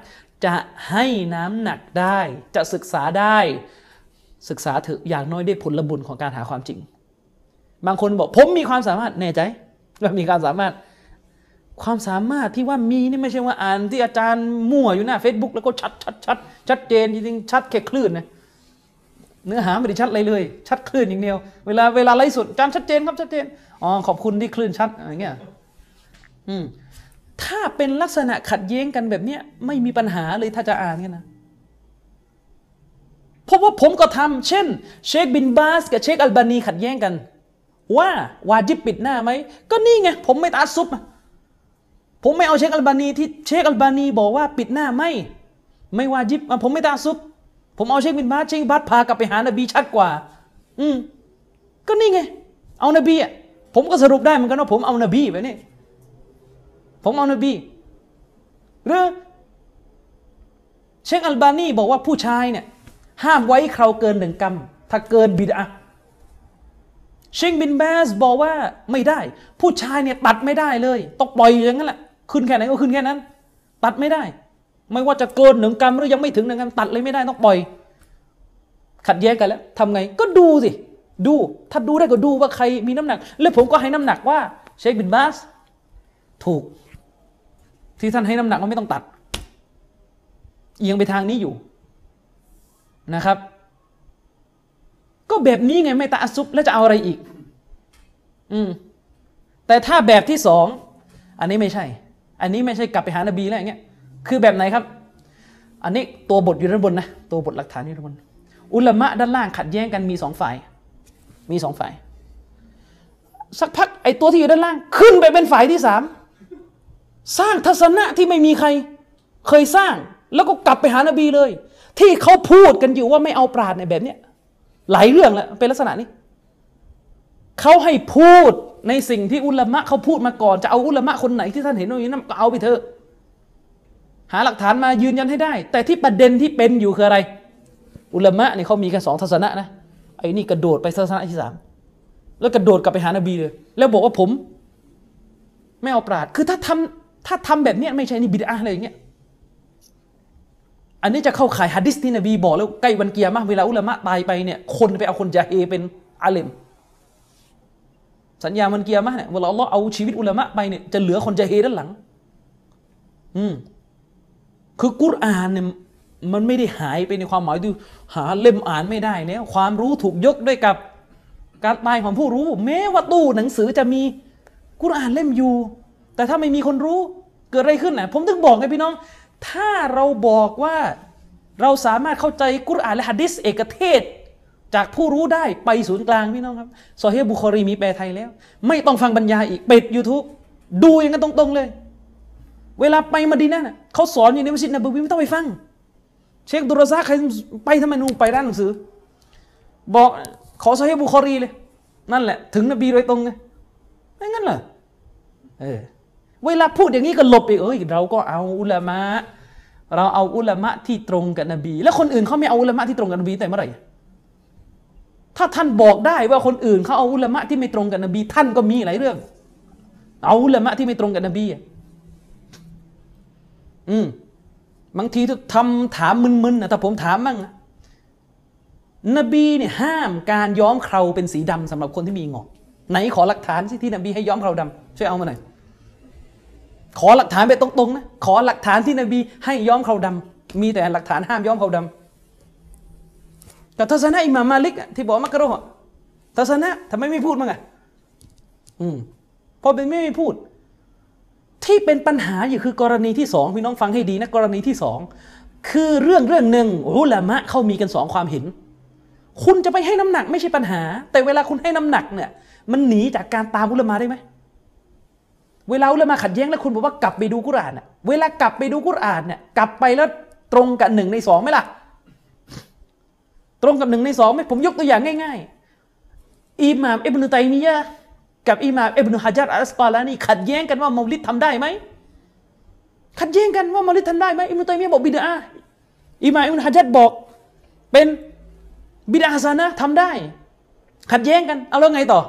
จะให้น้ำหนักได้ จะศึกษาได้ ศึกษาเถอะอย่างน้อยได้ผลบุญของการหาความจริง บางคนบอกผมมีความสามารถแน่ใจว่ามีความสามารถ ความสามารถที่ว่ามีนี่ไม่ใช่ว่าอ่านที่อาจารย์มั่วอยู่หน้า Facebook แล้วก็ชัดชัดชัดชัดเจนจริงชัดแค่คลื่นนะเนื้อหาไม่ได้ชัดอะไรเลย ชัดคลื่นอย่างเดียว เวลาเวลาไล่สุดอาจำชัดเจนครับชัดเจนอ๋อขอบคุณที่คลื่นชัดอะไรเงี้ย อืมถ้าเป็นลักษณะขัดแย้งกันแบบเนี้ยไม่มีปัญหาเลยถ้าจะอ่านกันนะเพราะว่าผมก็ทำเช่น เชคบินบาสกับเชคอัลบานีขัดแย้งกัน ว่าวาจิบปิดหน้าไหมก็นี่ไงผมไม่ตาซุบผมไม่เอาเชคอัลบานีที่เชคอัลบานีบอกว่าปิดหน้าไม่ ไม่วาจิบผมไม่ตาซุบผมเอาเชคบินบาสเชคบินบาสพากลับไปหานบีชัดกว่า อืมก็นี่ไง เอานบีอะผมก็สรุปได้เหมือนกันว่าผมเอานบีไปนี่ ผมเอานบีหรือเชคอัลบานีบอกว่าผู้ชายเนี่ยห้ามไว้คราวเกินหนึ่งกรรม ถ้าเกินบิดอะเชคบินแบสบอกว่าไม่ได้ ผู้ชายเนี่ยตัดไม่ได้เลยต้องปล่อยอย่างนั้นแหละขึ้นแค่ไหนก็ขึ้นแค่นั้น ตัดไม่ได้ ไม่ว่าจะเกินหนึ่งกรัมหรือยังไม่ถึงหนึ่งกรัมตัดเลยไม่ได้ต้องปล่อย ขัดแย้งกันแล้วทำไงก็ดูสิดู ถ้าดูได้ก็ดูว่าใครมีน้ำหนัก แล้วผมก็ให้น้ำหนักว่าเชคบินบาสถูก ที่ท่านให้น้ำหนักว่าไม่ต้องตัด เอียงไปทางนี้อยู่นะครับ ก็แบบนี้ไงไม่ตาอซุบแล้วจะเอาอะไรอีก อืมแต่ถ้าแบบที่สองอันนี้ไม่ใช่ อันนี้ไม่ใช่กลับไปหานบีแล้วอย่างเงี้ยคือแบบไหนครับ อันนี้ตัวบทอยู่ด้านบนนะตัวบทหลักฐานอยู่ด้านบน อุลามะด้านล่างขัดแย้งกันมีสองฝ่าย มีสองฝ่าย สักพักไอ้ตัวที่อยู่ด้านล่าง ขึ้นไปเป็นฝ่ายที่สาม สร้างทัศนะที่ไม่มีใคร เคยสร้างแล้วก็กลับไปหานบีเลย ที่เขาพูดกันอยู่ว่าไม่เอาปราดในแบบเนี้ยหลายเรื่องแล้วเป็นลักษณะนี้เขาให้พูดในสิ่งที่อุลามะเขาพูดมาก่อน จะเอาอุลามะคนไหนที่ท่านเห็นว่าอย่างนั้นก็เอาไปเถอะหาหลักฐานมายืนยันให้ได้ แต่ที่ประเด็นที่เป็นอยู่คืออะไร อุลามะเนี่ยเขามีแค่สองทัศนะนะไอ้นี่กระโดดไปทัศนะที่สามแล้วกระโดดกลับไปหานบีเลย แล้วบอกว่าผม ไม่เอาปราด คือถ้าทำ ถ้าทำแบบเนี้ยไม่ใช่นี่บิดาอะไรอย่างเงี้ยอันนี้จะเข้าข่ายฮัดดิสที่นบีบอกแล้วใกล้วันเกียร์มากเวลาอุลามะตายไปเนี่ยคนไปเอาคนจาเฮเป็นอาเลมสัญญามันเกียร์มากเนี่ยเวลาอัลลอฮ์เอาชีวิตอุลามะไปเนี่ยจะเหลือคนจาเฮด้านหลัง อืมคือกุรอานเนี่ยมันไม่ได้หายไปในความหมายที่หาเล่มอ่านไม่ได้แล้วความรู้ถูกยกด้วยกับการตายของผู้รู้ แม้ว่าตู้หนังสือจะมีกุรอานเล่มอยู่ แต่ถ้าไม่มีคนรู้เกิดอะไรขึ้นน่ะผมถึงบอกไงพี่น้อง ถ้าเราบอกว่าเราสามารถเข้าใจกุรอานและฮะดิษเอกเทศ จากผู้รู้ได้ไปศูนย์กลางพี่น้องครับซอฮีบุคอรีมีแปลไทยแล้ว ไม่ต้องฟังบรรยายอีกปิดยูทูบดูอย่างนั้นตรง ๆ เลย เวลาไปมาดีนะ่ะเขาสอนอยู่ในมัสยิดนบวีไม่ต้องไปฟัง เชคดุรซาใครไปทำไมนูไปร้านหนังสือ บอกขอซอฮีบุคอรีเลย นั่นแหละ ถึงนบีโดยตรงไงไม่งั้นเหรอเออ เวลาพูดอย่างนี้ก็หลบอีกเอ้ยเราก็เอาอุลามะ เราเอาอุลามะที่ตรงกับนบี แล้วคนอื่นเขาไม่เอาอุลามะที่ตรงกับนบีแต่เมื่อไหร่ถ้าท่านบอกได้ว่าคนอื่นเขาเอาอุลามะที่ไม่ตรงกับนบี ท่านก็มีหลายเรื่อง เอาอุลามะที่ไม่ตรงกับนบีอืมบางทีทำถามมึนๆนะแต่ผมถามมั่งนบีเนี่ยห้ามการย้อมเคราเป็นสีดำสำหรับคนที่มีงอกไหนขอหลักฐานสิที่นบีให้ย้อมเคราดำช่วยเอามาหน่อย ขอหลักฐานไปตรงๆนะขอหลักฐานที่นบีให้ย้อมเคราดำมีแต่หลักฐานห้ามย้อมเคราดำแต่ทัศนะอิหม่ามมาลิกที่บอกมักกะโรห์ทัศนะทำไมไม่พูดมั้งอะอืมพอเป็นไม่ไม่พูด ที่เป็นปัญหาอยู่คือกรณีที่สองพี่น้องฟังให้ดีนะกรณีที่สองคือเรื่องเรื่องหนึ่งอุลามะเขามีกันสองความเห็น คุณจะไปให้น้ำหนักไม่ใช่ปัญหา แต่เวลาคุณให้น้ำหนักเนี่ย มันหนีจากการตามอุลามะได้ไหม เวลาอุลามะขัดแย้งแล้วคุณบอกว่ากลับไปดูกุรอานน่ะเวลากลับไปดูกุรอานเนี่ยกลับไปแล้วตรงกับหนึ่งในสองไหมล่ะ ตรงกับหนึ่งในสองไหมผมยกตัวอย่างง่ายๆอิหม่ามอิบนุตัยมียะกับอิหม่ามอิบนุฮะจัรอัลสกอลานีขัดแย้งกันว่ามาลิดทำได้ไหมขัดแย้งกันว่ามาลิดทำได้ไหมอิบนุตัยมียะบอกบิดาอิหม่ามอิบนุฮะจัรบอก เป็นบิดาฮะซานะทำได้ ขัดแย้งกันเอาแล้วไงต่อ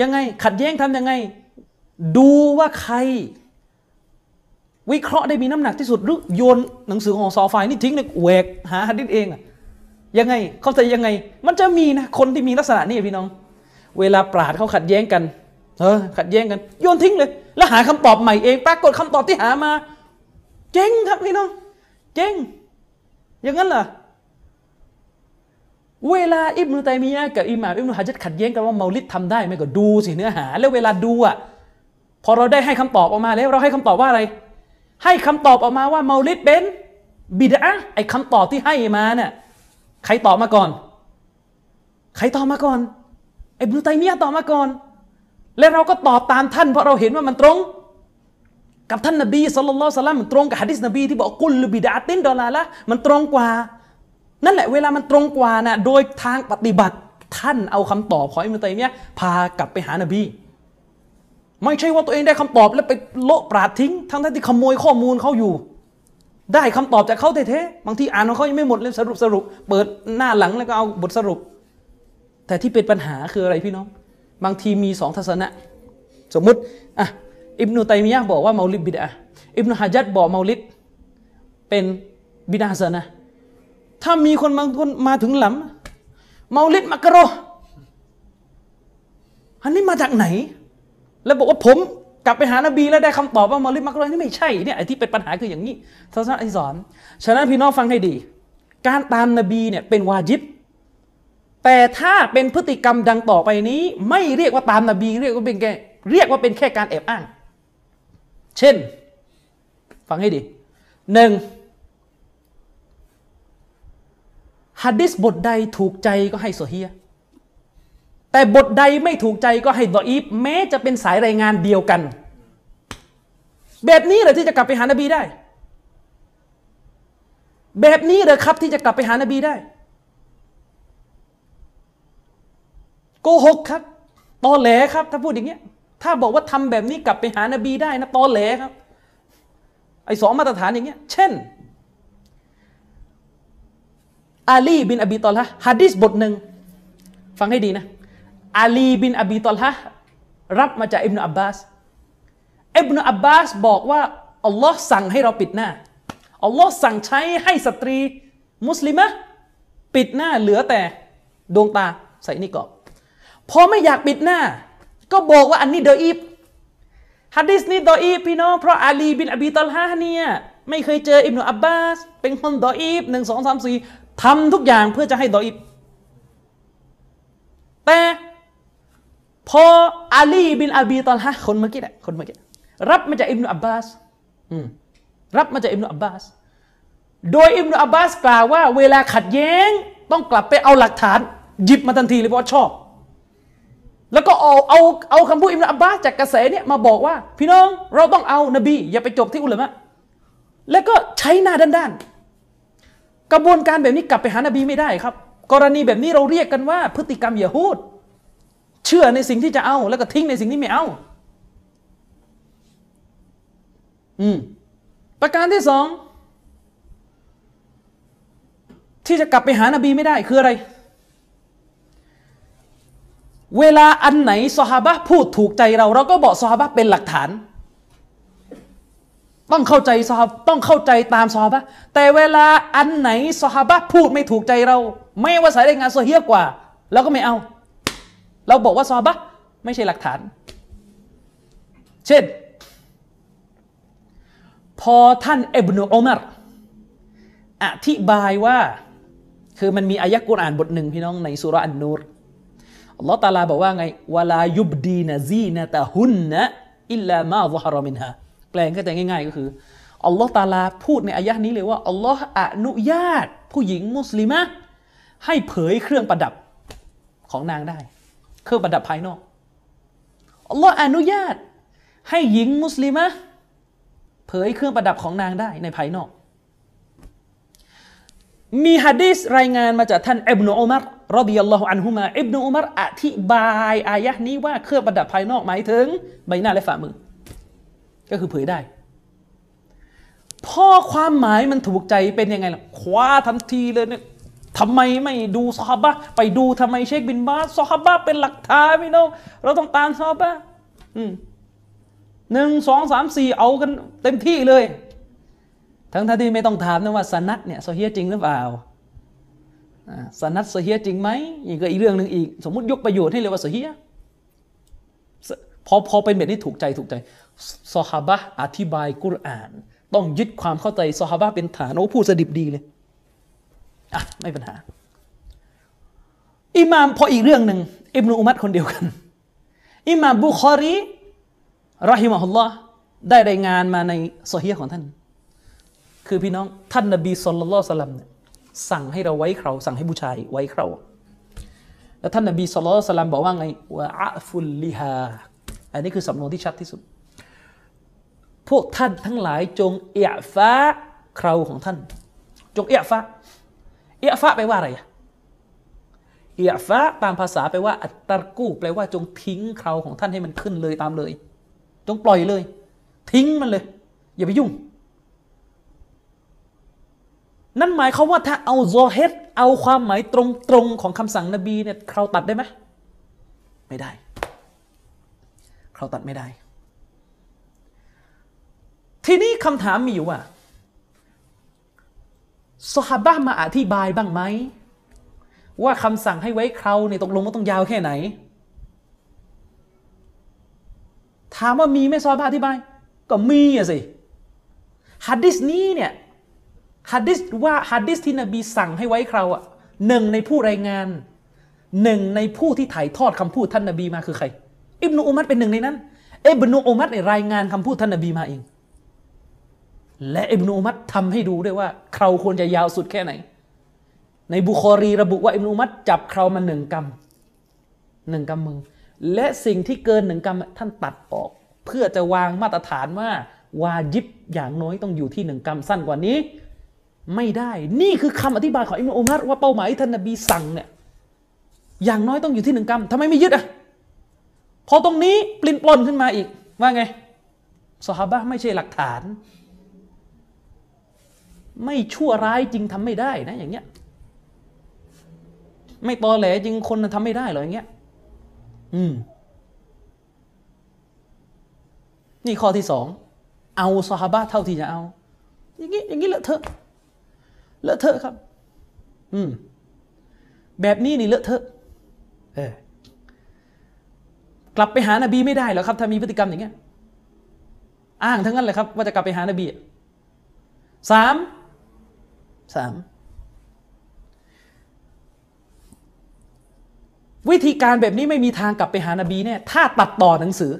ยังไง ขัดแย้งทำยังไง ดูว่าใคร วิเคราะห์ได้มีน้ำหนักที่สุดหรือโยนหนังสือของซอไฟนี่ทิ้งเลยแหวกหาฮัดดิษเองอะยังไงเข้าใจยังไง มันจะมีนะคนที่มีลักษณะนี้พี่น้อง เวลาปราดเขาขัดแย้งกันเออขัดแย้งกัน โยนทิ้งเลย แล้วหาคำตอบใหม่เอง ปรากฏคำตอบที่หามา เจ๊งครับพี่น้อง เจ๊งอย่างนั้นเหรอ เวลาอิบนุตัยมียะกับอิหม่ามอิบนุฮะจัดขัดแย้งกันว่าเมาลิดทำได้ไหมก็ดูสิเนื้อหา แล้วเวลาดูอะพอเราได้ให้คำตอบออกมาแล้วเราให้คำตอบว่าอะไร ให้คำตอบออกมาว่าเมาลิดเป็นบิดะไอ้คำตอบที่ให้มาเนี่ยใครตอบมาก่อน ใครตอบมาก่อนอิบนุตัยมียะตอบมาก่อน แล้วเราก็ตอบตามท่านเพราะเราเห็นว่ามันตรง กับท่านนบีสุลต่านละมันตรงกับฮะดิษนบีที่บอกกุลบิดาตินดอลาละมันตรงกว่า นั่นแหละเวลามันตรงกว่านะโดยทางปฏิบัติท่านเอาคำตอบของอิบนุตัยมียะพากลับไปหานบี ไม่ใช่ว่าตัวเองได้คำตอบแล้วไปโละปราดทิ้ง ทั้งที่ขโมยข้อมูลเขาอยู่ ได้คำตอบจากเขาเท่ๆบางทีอ่านของเขายังไม่หมดเลยสรุปสรุป เปิดหน้าหลังแล้วก็เอาบทสรุป แต่ที่เป็นปัญหาคืออะไรพี่น้อง บางทีมีสองทัศนะ สมมุติอะอิบนุตัยมียะบอกว่าเมาลิดบิดอะอิบนุฮะจัดบอกเมาลิดเป็นบิดาฮ์ซะนะ ถ้ามีคนบางคนมาถึงหลังเมาลิดมักกะโรออันนี้มาจากไหน แล้วบอกว่าผมกลับไปหานบีแล้วได้คำตอบว่าเมาลิดมักกะโรนี่ไม่ใช่เนี่ยไอ้ที่เป็นปัญหาคืออย่างนี้ศาสนาอิสลามฉะนั้นพี่น้องฟังให้ดี การตามนบีเนี่ยเป็นวาจิบ แต่ถ้าเป็นพฤติกรรมดังต่อไปนี้ ไม่เรียกว่าตามนบีเรียกว่าเป็นแค่เรียกว่าเป็นแค่การแอบอ้าง เช่น ฟังให้ดีหนึ่ง ฮัดดิสบทใดถูกใจก็ให้โซเฮียแต่บทใดไม่ถูกใจก็ให้ดออีฟแม้จะเป็นสายรายงานเดียวกัน แบบนี้เหรอที่จะกลับไปหานบีได้ แบบนี้เหรอครับที่จะกลับไปหานบีได้โกหกครับตอแหลครับ ถ้าพูดอย่างเงี้ย ถ้าบอกว่าทำแบบนี้กลับไปหานบีได้นะตอแหลครับ ไอ้สองมาตรฐานอย่างเงี้ย เช่น อาลีบินอบีตอลฮะฮะดิษบทหนึ่งฟังให้ดีนะอาลีบินอบีตอลฮะรับมาจากอิบนาอับบาสอิบนาอับบาสบอกว่าอัลลอฮ์สั่งให้เราปิดหน้าอัลลอฮ์สั่งใช้ให้สตรี มุสลิมะปิดหน้าเหลือแต่ดวงตาใส่นิกอบพอไม่อยากปิดหน้า ก็บอกว่าอันนี้ดออีฟฮัดดิสนี้ดออีฟพี่น้องเพราะอาลีบินอบีตอลฮะเนี่ยไม่เคยเจออิบนาอับบาสเป็นคนดออีฟหนึ่งสองสามสี่ ทำทุกอย่างเพื่อจะให้ดออีฟแต่พออาลีบินอบีตอลฮะคนเมื่อกี้แหละคนเมื่อกี้รับมาจากอิบนาอับบาสรับมาจากอิบนาอับบาส โดยอิบนาอับบาสกล่าวว่า เวลาขัดแย้งต้องกลับไปเอาหลักฐาน หยิบมาทันทีเลยเพราะชอบ แล้วก็เอาเอาเอาคำพูดอิบนาอับบาสจากกระแสเนี่ยมาบอกว่า พี่น้องเราต้องเอานบี อย่าไปจบที่อุลามะแล้วก็ใช้หน้าด้านๆ กระบวนการแบบนี้กลับไปหานบีไม่ได้ครับ กรณีแบบนี้เราเรียกกันว่าพฤติกรรมย่าพูดเชื่อในสิ่งที่จะเอา แล้วก็ทิ้งในสิ่งที่ไม่เอา อืมประการที่สองที่จะกลับไปหานบีไม่ได้คืออะไร เวลาอันไหนซอฮาบะพูดถูกใจเรา เราก็บอกซอฮาบะเป็นหลักฐาน ต้องเข้าใจซอฮาบต้องเข้าใจตามซอฮาบะแต่เวลาอันไหนซอฮาบะพูดไม่ถูกใจเรา ไม่ว่าสายรายงานโซเฮียกว่าเราก็ไม่เอา เราบอกว่าซอฮาบะไม่ใช่หลักฐาน เช่น พอท่านอิบนุอุมารอธิบายว่า คือมันมีอายะกุรอานบทหนึ่งพี่น้องในสุราอันนูรอัลลอฮ์ตาลาบอกว่าไงวลายุบดีนซีนตะหุนนะอิลลามาซฮารมินฮา แปลงก็จะง่าย ๆ ก็คืออัลลอฮ์ตาลาพูดในอายะนี้เลยว่าอัลลอฮ์อนุญาต ผู้หญิงมุสลิมะให้เผยเครื่องประดับของนางได้ เครื่องประดับภายนอกอัลลอฮ์อนุญาต ให้หญิงมุสลิมะเผยเครื่องประดับของนางได้ในภายนอก มีฮะดีษรายงานมาจากท่านอิบนุอุมารรดิยัลลอฮุอันฮุมาอิบนุอุมารอธิบายอายะนี้ว่าเครื่องประดับภายนอกหมายถึงใบหน้าและฝ่ามือ ก็คือเผยได้ พอความหมายมันถูกใจเป็นยังไงล่ะคว้าทันทีเลยเนี่ยทำไมไม่ดูซอฮาบะไปดูทำไมเชคบินบาสซอฮาบะเป็นหลักฐานพี่น้องเราต้องตามซอฮาบะหนึ่งสองสามสี่เอากันเต็มที่เลย ทั้งท่านที่ไม่ต้องถามนะว่าสนัดเนี่ยโซเฮียจริงหรือเปล่าสนัดโซเฮียจริงไหมอีกก็อีกเรื่องหนึ่งอีก สมมติยกประโยชน์ให้เลยว่าโซเฮียพอพอเป็นแบบนี้ถูกใจถูกใจ ซอฮาบะอธิบายกุรอาน ต้องยึดความเข้าใจซอฮาบะเป็นฐานโอ้พูดสดิบดีเลยอะไม่ปัญหา อิหม่ามพออีกเรื่องหนึ่งอิบนุอุมัดคนเดียวกัน อิหม่ามบุคอรีรอฮิมะฮุลลอฮ์ได้รายงานมาในโซเฮียของท่าน คือพี่น้องท่านนบีสุลต่านสลัมเนี่ยสั่งให้เราไว้เขาสั่งให้ผู้ชายไว้เขาแล้วท่านนบีสุลต่านสลัมบอกว่าไงว่าอัฟุลลิฮาอันนี้คือสำนวนที่ชัดที่สุด พวกท่านทั้งหลายจงเอะฟ้าเคราของท่าน จงเอะฟ้าเอะฟ้าแปลว่าอะไรเอะฟ้าตามภาษาแปลว่า อัตตรกู้แปลว่าจงทิ้งเคราของท่านให้มันขึ้นเลยตามเลย จงปล่อยเลย ทิ้งมันเลย อย่าไปยุ่ง นั่นหมายเขาว่าถ้าเอาโซเฮตเอาความหมายตรงๆของคำสั่งนบีเนี่ยเราตัดได้ไหมไม่ได้เราตัดไม่ได้ ทีนี้คำถามมีอยู่ว่าสฮาบะมาอธิบายบ้างไหม ว่าคำสั่งให้ไว้เคราเนี่ยตกลงมันต้องยาวแค่ไหน ถามว่ามีไหมซอฮาบะอธิบาย ก็มีอะสิฮัดดิสนี้เนี่ยฮัดดิสว่าฮัดดิสที่นบีสั่งให้ไว้เคราอะหนึ่งในผู้รายงานหนึ่งในผู้ที่ถ่ายทอดคำพูดท่านนบีมาคือใคร อิบนุอุมัดเป็นหนึ่งในนั้นอิบนุอุมัดรายงานคำพูดท่านนบีมาเอง และอิบนุอุมัดทำให้ดูด้วยว่าเคราควรจะยาวสุดแค่ไหน ในบุคอรีระบุว่าอิบนุอุมัดจับเครามาหนึ่งกำหนึ่งกำมือ และสิ่งที่เกินหนึ่งกำท่านตัดออก เพื่อจะวางมาตรฐานว่าวาจิบอย่างน้อยต้องอยู่ที่หนึ่งกำสั้นกว่านี้ ไม่ได้นี่คือคำอธิบายของอิบนุอุมัดว่าเป้าหมายท่านนบีสั่งเนี่ยอย่างน้อยต้องอยู่ที่หนึ่งกรัมทำไมไม่ยึดอะพอตรงนี้ปลิ้นปล้นขึ้นมาอีกว่าไงสฮาบะไม่ใช่หลักฐาน ไม่ชั่วร้ายจริงทำไม่ได้นะอย่างเงี้ย ไม่ตอแหลจริงคนทำไม่ได้หรออย่างเงี้ย อืม นี่ข้อที่สองเอาสฮาบะเท่าที่จะเอา อย่างงี้อย่างงี้เลอะเทอะเลอะเทอะครับ อืม แบบนี้นี่เลอะเทอะเออกลับไปหานาบีไม่ได้หรอครับ ถ้ามีพฤติกรรมอย่างเงี้ย อ้างทั้งนั้นเลยครับ ว่าจะกลับไปหานาบีสาม สามวิธีการแบบนี้ไม่มีทางกลับไปหานาบีเนี่ยถ้าตัดต่อหนังสือ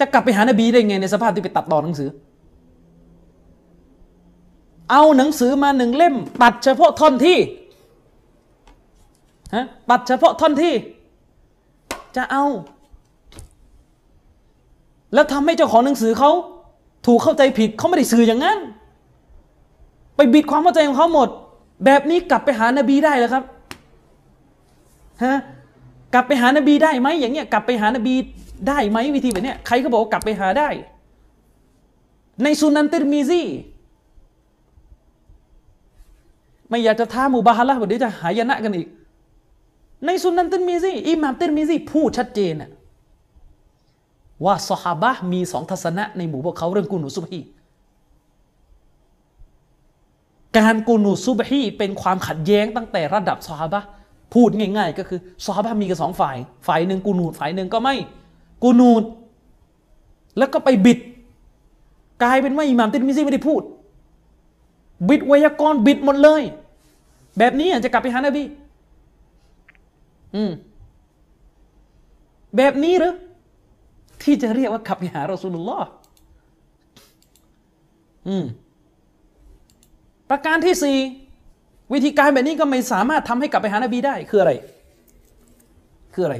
จะกลับไปหานาบีได้ไงในสภาพที่ไปตัดต่อหนังสือ เอาหนังสือมาหนึ่งเล่ม ตัดเฉพาะท่อนที่ฮะตัดเฉพาะท่อนที่ จะเอา แล้วทำให้เจ้าของหนังสือเขาถูกเข้าใจผิดเขาไม่ได้สื่ออย่างนั้น ไปบิดความเข้าใจของเขาหมด แบบนี้กลับไปหานบีได้แล้วครับฮะกลับไปหานบีได้ไหมอย่างเงี้ยกลับไปหานบีได้ไหมวิธีแบบเนี้ยใครก็บอกกลับไปหาได้ ในสุนันติรมีซีไม่อยากจะท้ามูบาฮะละเดี๋ยวจะหายนะกันอีก ในสุนันติมีซีอิหม่ามตินมีซีพูดชัดเจนว่าสฮาบะมีสองทัศนะในหมู่พวกเขาเรื่องกูนูซุบฮี การกูนูซุบฮีเป็นความขัดแย้งตั้งแต่ระดับสฮาบะพูดง่าย ๆ ก็คือสฮาบะมีกันสองฝ่าย ฝ่ายหนึ่งกูนูดฝ่ายหนึ่งก็ไม่กูนูดแล้วก็ไปบิด กลายเป็นว่าอิหม่ามตินมีซีไม่ได้พูด บิดไวยากรณ์บิดหมดเลย แบบนี้จะกลับไปหานบีอืมแบบนี้หรือที่จะเรียกว่าขับไปหารอสูลุลลอฮ์อืม ประการที่สี่วิธีการแบบนี้ก็ไม่สามารถทำให้กลับไปหานบีได้คืออะไร คืออะไร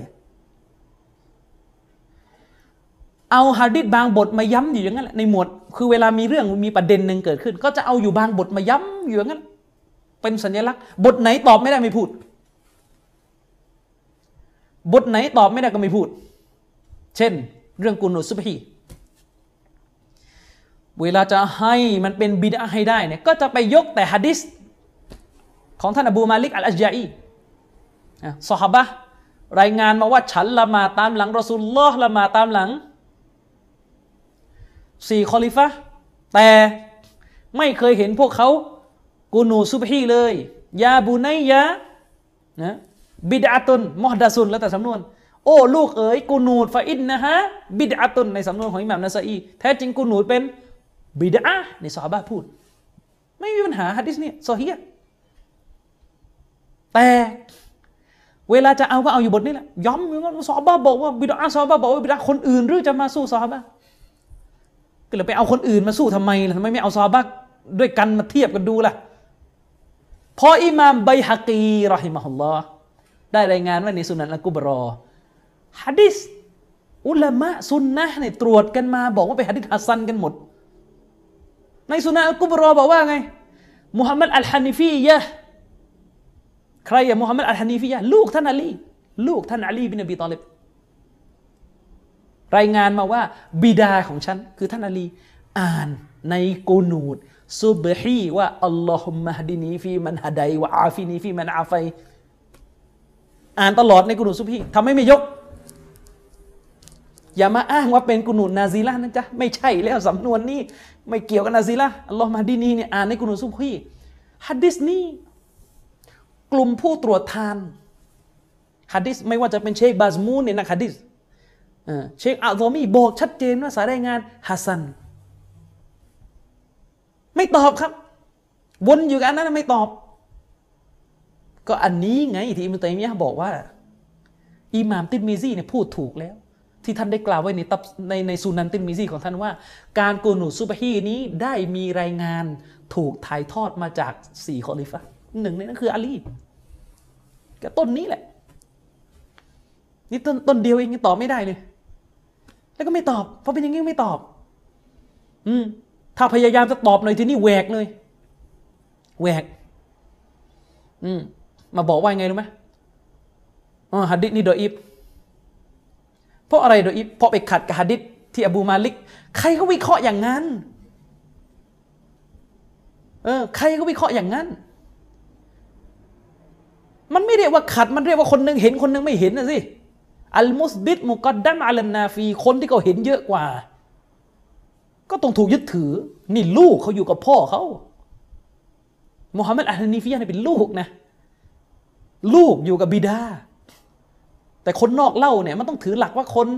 เอาฮะดิษบางบทมาย้ำอยู่อย่างนั้นแหละในหมวดคือเวลามีเรื่องมีประเด็นหนึ่งเกิดขึ้น ก็จะเอาอยู่บางบทมาย้ำอยู่อย่างนั้น เป็นสัญลักษณ์ บทไหนตอบไม่ได้ไม่พูด บทไหนตอบไม่ได้ก็ไม่พูด เช่น เรื่องกุนุสุบฮี เวลาจะให้มันเป็นบิดาให้ได้เนี่ยก็จะไปยกแต่ฮะดิษของท่านอบูมาลิกอัลอัจยาอีสฮาบะรายงานมาว่าฉันละมาตามหลังรอสุลลอฮ์ละมาตามหลังสี่คอลิฟะแต่ไม่เคยเห็นพวกเขากูนูซุบฮีเลย ยาบูไนยะนะบิดาตุนมอดาซุนแล้วแต่สำนวน โอ้ลูกเอ๋ยกูนูดฟาอินนะฮะบิดาตุนในสำนวนของอิหม่ามนาซาอีแท้จริงกูนูดเป็น บิดาในสาบะพูด ไม่มีปัญหาฮะดิษนี่โซฮียแต่เวลาจะเอาก็เอาอยู่บทนี้แหละย้ำอย่างนั้นซอบะบอกว่าบิดาซอบะบอกว่าบิดาคนอื่นหรือจะมาสู้ซอบะก็เลยไปเอาคนอื่นมาสู้ทำไมล่ะทำไมไม่เอาซอบะด้วยกันมาเทียบกันดูล่ะพออิหม่ามไบฮะกีรอฮิมะฮุลลอฮ์ได้รายงานว่าในสุนันอัลกุบรอฮะดิษอุลามะสุนนะเนี่ยตรวจกันมาบอกว่าไปฮะดิษฮัสซันกันหมด ในสุนันอัลกุบรอบอกว่าไงมุฮัมมัดอัลฮานิฟียะใครอะมุฮัมมัดอัลฮานิฟียะลูกท่านอาลีลูกท่านอาลีบินอบีตอลิบรายงานมาว่าบิดาของฉัน คือท่านอาลี อ่านในกูนูดซุบฮีว่าاللهم اهدني فيمن هديت وعافني فيمن عافيت อ่านตลอดในกูนูดซุบฮีทำให้ไม่ยก อย่ามาอ้างว่าเป็นกุนูนาซีละนะจ๊ะไม่ใช่แล้วสำนวนนี้ ไม่เกี่ยวกับนาซีละاللهم اهدنيเนี่ยอ่านในกุนูซุบฮีฮัดดิสนี้กลุ่มผู้ตรวจทานฮัดดิสไม่ว่าจะเป็นเชคบาซมูนเนี่ยนักฮัดดิสเชคอัลซอมีบอกชัดเจนว่าสายรายงานฮัสซัน ไม่ตอบครับ วนอยู่กันนั้นไม่ตอบ ก็อันนี้ไงที่อิมตัยมียะบอกว่าอิหม่ามติดมีซี่เนี่ยพูดถูกแล้ว ที่ท่านได้กล่าวไว้ในตับในในสุนันตินมีซีของท่านว่า การกูนูซุบฮีนี้ได้มีรายงานถูกถ่ายทอดมาจากสี่คอลิฟะหนึ่งในนั้นคืออาลีก็ต้นนี้แหละ นี่ต้นต้นเดียวเองยังตอบไม่ได้เลย แล้วก็ไม่ตอบเพราะเป็นอย่างนี้ไม่ตอบ อืมถ้าพยายามจะตอบหน่อยทีนี้แหวกเลยแหวก อืมมาบอกว่าไงรู้ไหมอ๋อฮัดดิษนี่โดอิบ เพราะอะไรโดอิเพราะไปขัดกับฮัดดิษที่อบูมาลิก ใครเขาวิเคราะห์อย่างนั้น เออ ใครเขาวิเคราะห์อย่างนั้น มันไม่เรียกว่าขัด มันเรียกว่าคนหนึ่งเห็นคนหนึ่งไม่เห็นนะสิ อัลมุสบิดมุกัดดัมอัลนาฟี คนที่เขาเห็นเยอะกว่า ก็ต้องถูกยึดถือ นี่ลูกเขาอยู่กับพ่อเขามุฮัมหมัดอัลนีฟียะเป็นลูกนะ ลูกอยู่กับบิดา แต่คนนอกเล่าเนี่ยมันต้องถือหลักว่าคน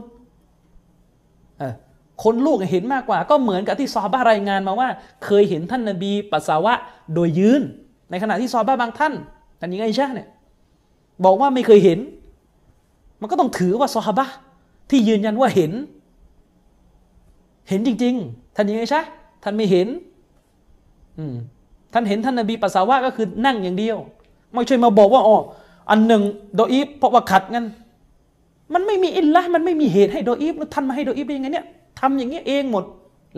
คนลูกเห็นมากกว่า ก็เหมือนกับที่ซอบ้ารายงานมาว่า เคยเห็นท่านนบีปัสสาวะโดยยืน ในขณะที่ซอบ้าบางท่านท่านยิงไอชาเนี่ยบอกว่าไม่เคยเห็น มันก็ต้องถือว่าซอฮาบะที่ยืนยันว่าเห็น เห็นจริง ๆ ท่านยิงไอชาท่านไม่เห็นอืมท่านเห็นท่านนบีปัสสาวะก็คือนั่งอย่างเดียว ไม่ใช่มาบอกว่าอ๋ออันหนึ่งโดอีฟเพราะว่าขัดงั้น มันไม่มีอินละมันไม่มีเหตุให้โดอีฟท่านมาให้โดอีฟได้ยังไงเนี่ยทำอย่างเงี้ยเองหมด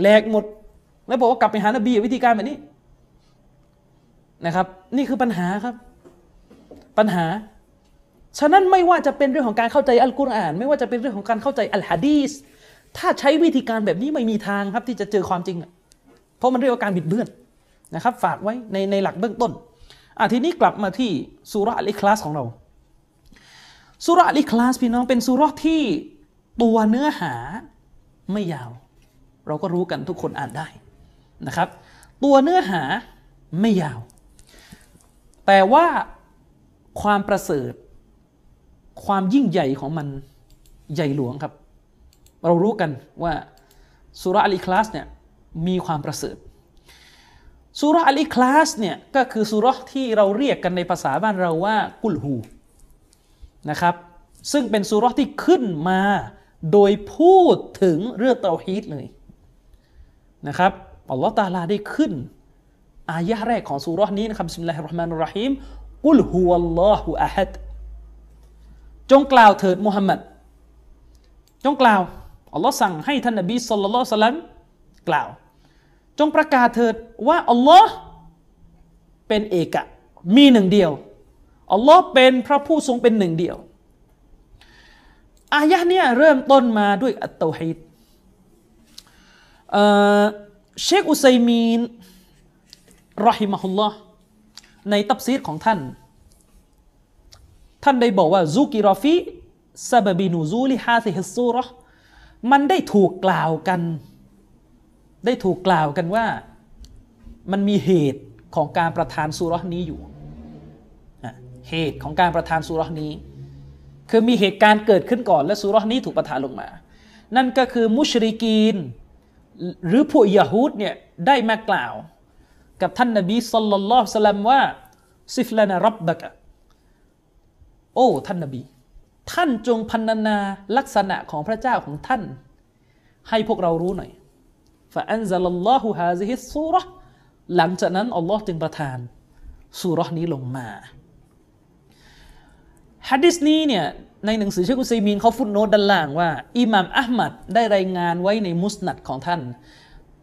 แหลกหมด แล้วบอกว่ากลับไปหานบีวิธีการแบบนี้นะครับ นี่คือปัญหาครับ ปัญหา ฉะนั้นไม่ว่าจะเป็นเรื่องของการเข้าใจอัลกุรอาน ไม่ว่าจะเป็นเรื่องของการเข้าใจอัลฮะดีสถ้าใช้วิธีการแบบนี้ไม่มีทางครับที่จะเจอความจริง เพราะมันเรียกว่าการบิดเบือนนะครับ ฝากไว้ในในหลักเบื้องต้นอะทีนี้กลับมาที่สุรอัลิคลาสของเรา สุรลิคลาสพี่น้องเป็นสุรที่ตัวเนื้อหาไม่ยาว เราก็รู้กันทุกคนอ่านได้นะครับ ตัวเนื้อหาไม่ยาว แต่ว่าความประเสริฐ ความยิ่งใหญ่ของมันใหญ่หลวงครับ เรารู้กันว่าสุรอลิคลาสเนี่ยมีความประเสริฐสุเราะห์อัลอิคลาสเนี่ยก็คือสุเราะห์ที่เราเรียกกันในภาษาบ้านเราว่ากุลฮู นะครับซึ่งเป็นสุเราะห์ที่ขึ้นมาโดยพูดถึงเรื่องเตาฮีดเลยนะครับอัลลอฮฺตาลาได้ขึ้น อายะแรกของสุเราะห์นี้นะครับبسم الله الرحمن الرحيم قل هو الله أحدจงกล่าวเถิดมุฮัมมัดจงกล่าวอัลลอฮ์สั่งให้ท่านนบีصلى الله عليه وسلمกล่าว จงประกาศเถิดว่าอัลลอฮ์เป็นเอกะมีหนึ่งเดียว อัลลอฮ์เป็นพระผู้ทรงเป็นหนึ่งเดียว อายะเนี่ยเริ่มต้นมาด้วยอัตเตาฮีดเชคอุซัยมีนرحمه اللهในตัฟซีรของท่าน ท่านได้บอกว่าذكر في سبب نزول هذه السورةมันได้ถูกกล่าวกัน ได้ถูกกล่าวกันว่า มันมีเหตุของการประทานสุรนี้อยู่ เหตุของการประทานสุรนี้ คือมีเหตุการณ์เกิดขึ้นก่อนและสุรนี้ถูกประทานลงมา นั่นก็คือมุชริกีน หรือผู้ยาฮูดเนี่ยได้มากล่าว กับท่านนบีสุลต่านละสลัมว่าซิฟลานารับบะกะโอ้ท่านนบี ท่านจงพรรณนาลักษณะของพระเจ้าของท่าน ให้พวกเรารู้หน่อยفأنزل الله هذه السورةหลังจากนั้นอัลลอฮ์จึงประทานสุเราะห์นี้ลงมา ฮะดีษนี้เนี่ยในหนังสือเชคอุซัยมีนเขา footnote ด้านล่างว่าอิหม่ามอะหมัดได้รายงานไว้ในมุสนัดของท่าน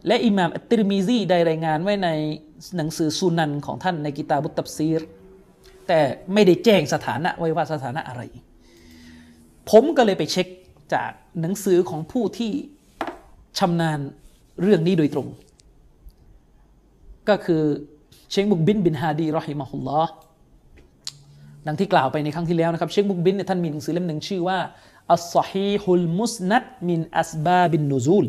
และอิหม่ามอัตติรมิซีได้รายงานไว้ในหนังสือซุนันของท่านในกิตาบุตตับซีร แต่ไม่ได้แจ้งสถานะไว้ว่าสถานะอะไร ผมก็เลยไปเช็คจากหนังสือของผู้ที่ชำนาญเรื่องนี้โดยตรง ก็คือเชคบุกบินบินฮาดีรอฮิมะฮุลลอฮ์ ดังที่กล่าวไปในครั้งที่แล้วนะครับเชคบุกบินเนี่ยท่านมีหนังสือเล่มหนึ่งชื่อว่าอัลซอฮีฮุลมุสนัดมินอัสบาบินนูซูล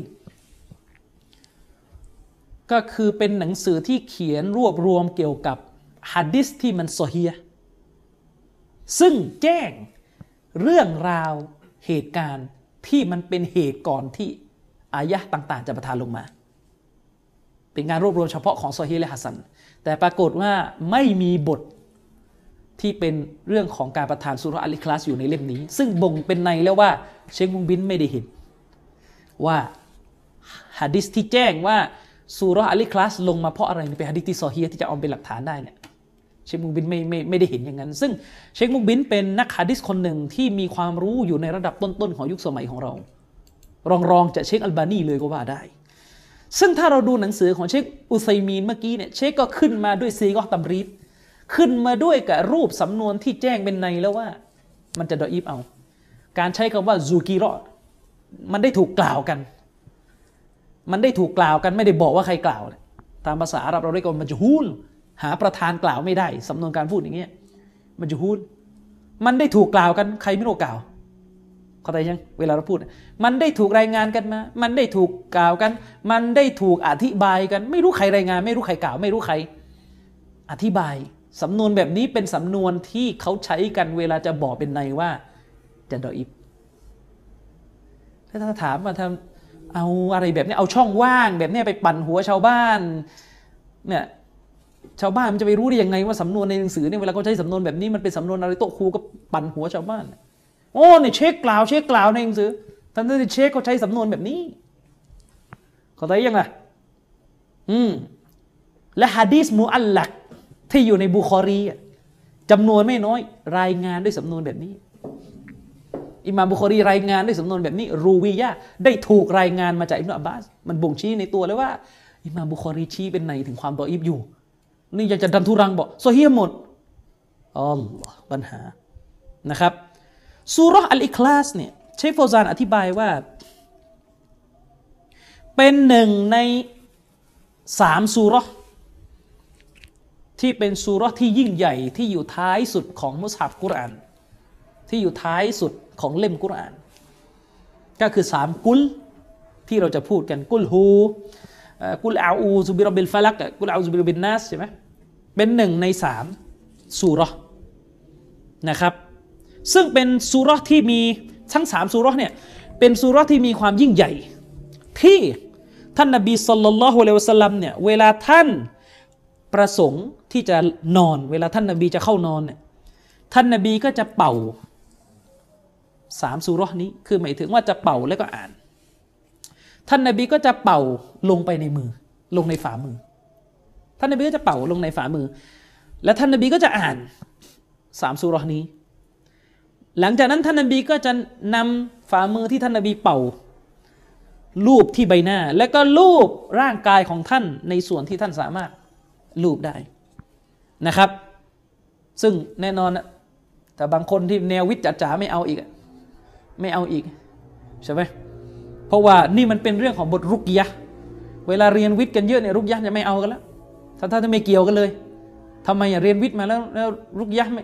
ก็คือเป็นหนังสือที่เขียนรวบรวมเกี่ยวกับฮัดดิสที่มันซเฮีซึ่งแจ้งเรื่องราวเหตุการณ์ที่มันเป็นเหตุก่อนที่อายะต่างๆ จะประทานลงมา เป็นงานรวบรวมเฉพาะของโซฮีและฮัสซัน แต่ปรากฏว่าไม่มีบท ที่เป็นเรื่องของการประทานสุรอัลิคลาสอยู่ในเล่มนี้ ซึ่งบ่งเป็นในแล้วว่า เชคมุงบินไม่ได้เห็น ว่าฮะดิษที่แจ้งว่าสุรอัลิคลาสลงมาเพราะอะไรเป็นฮะดิษที่ซอฮีที่จะเอาเป็นหลักฐานได้เนี่ยเชคมุงบินไม่ไม่ไม่ได้เห็นอย่างนั้น ซึ่งเชคมุงบินเป็นนักฮะดิษคนหนึ่งที่มีความรู้อยู่ในระดับต้นๆของยุคสมัยของเรา รองรองจะเชคอัลบานีเลยก็ว่าได้ ซึ่งถ้าเราดูหนังสือของเชคอุไซมีนเมื่อกี้เนี่ยเชคก็ขึ้นมาด้วยซีกอตัมรีด ขึ้นมาด้วยกับรูปสำนวนที่แจ้งเป็นในแล้วว่า มันจะดออีฟเอา การใช้คำว่าซูกีรอมันได้ถูกกล่าวกัน มันได้ถูกกล่าวกันไม่ได้บอกว่าใครกล่าว ตามภาษาอาหรับเราเรียกว่ามันจะฮูลหาประธานกล่าวไม่ได้สำนวนการพูดอย่างเงี้ยมันจะฮูลมันได้ถูกกล่าวกันใครไม่รู้กล่าวเข้าใจยังเวลาเราพูด มันได้ถูกรายงานกันมา มันได้ถูกกล่าวกัน มันได้ถูกอธิบายกัน ไม่รู้ใครรายงาน ไม่รู้ใครกล่าว ไม่รู้ใคร อธิบาย สำนวนแบบนี้เป็นสำนวนที่เขาใช้กันเวลาจะบอกเป็นในว่าจะดออิบถ้าถามมาทำเอาอะไรแบบนี้เอาช่องว่างแบบนี้ไปปั่นหัวชาวบ้านเนี่ยชาวบ้านมันจะไปรู้ได้ยังไงว่าสำนวนในหนังสือเนี่ยเวลาเขาใช้สำนวนแบบนี้มันเป็นสำนวนอะไรโต๊ะครูก็ปั่นหัวชาวบ้านโอ้เนี่ยเช็คกล่าวเช็คกล่าวในหนังสือท่านที่เช็คเขาใช้สำนวนแบบนี้เขาใจยังไงอืมและฮะดีสมูอัลลัก ที่อยู่ในบุคอรีจำนวนไม่น้อย รายงานด้วยสำนวนแบบนี้ อิมามบุคอรีรายงานด้วยสำนวนแบบนี้ รูวียะได้ถูกรายงานมาจากอิบนาอับบาส มันบ่งชี้ในตัวเลยว่า อิมามบุคอรีชี้เป็นในถึงความดออิบอยู่ นี่อยากจะดันทุรังบอกโซเฮียหมดอัลลอปัญหานะครับสุรอัลอิคลาสเนี่ยเชฟโฟซานอธิบายว่า เป็นหนึ่งในสามสุร ที่เป็นสุรที่ยิ่งใหญ่ที่อยู่ท้ายสุดของมุสฮับกุราน ที่อยู่ท้ายสุดของเล่มกุราน ก็คือสามกุลที่เราจะพูดกันกุลฮูกุลอาอูซุบิรบิลฟาลักกุลอาอูซุบิรบิลนัสใช่ไหมเป็นหนึ่งในสามสุรนะครับ ซึ่งเป็นสุรที่มีทั้งสามสุรเนี่ยเป็นสุรที่มีความยิ่งใหญ่ ที่ท่านนบีสุลต่านละฮ์อะลัยวะสัลลัมเนี่ยเวลาท่าน ประสงค์ที่จะนอน เวลาท่านนาบีจะเข้านอนเนี่ยท่านนาบีก็จะเป่าสามสุรนี้ คือหมายถึงว่าจะเป่าแล้วก็อ่าน ท่านนาบีก็จะเป่าลงไปในมือ ลงในฝ่ามือ ท่านนาบีก็จะเป่าลงในฝ่ามือ และท่านนาบีก็จะอ่านสามสุรนี้ หลังจากนั้นท่านนาบีก็จะนำฝ่ามือที่ท่านนาบีเป่าลูบที่ใบหน้า แล้วก็ลูบร่างกายของท่านในส่วนที่ท่านสามารถ ลูบได้นะครับ ซึ่งแน่นอนนะแต่บางคนที่แนววิจจ๋าไม่เอาอีก ไม่เอาอีกใช่ไหมเพราะว่านี่มันเป็นเรื่องของบทรุกยะเวลาเรียนวิทย์กันเยอะเนี่ยรุกยะจะไม่เอากันแล้วถ้าถ้าไม่เกี่ยวกันเลยทำไมอะเรียนวิทย์มาแล้วแล้วรุกยะไม่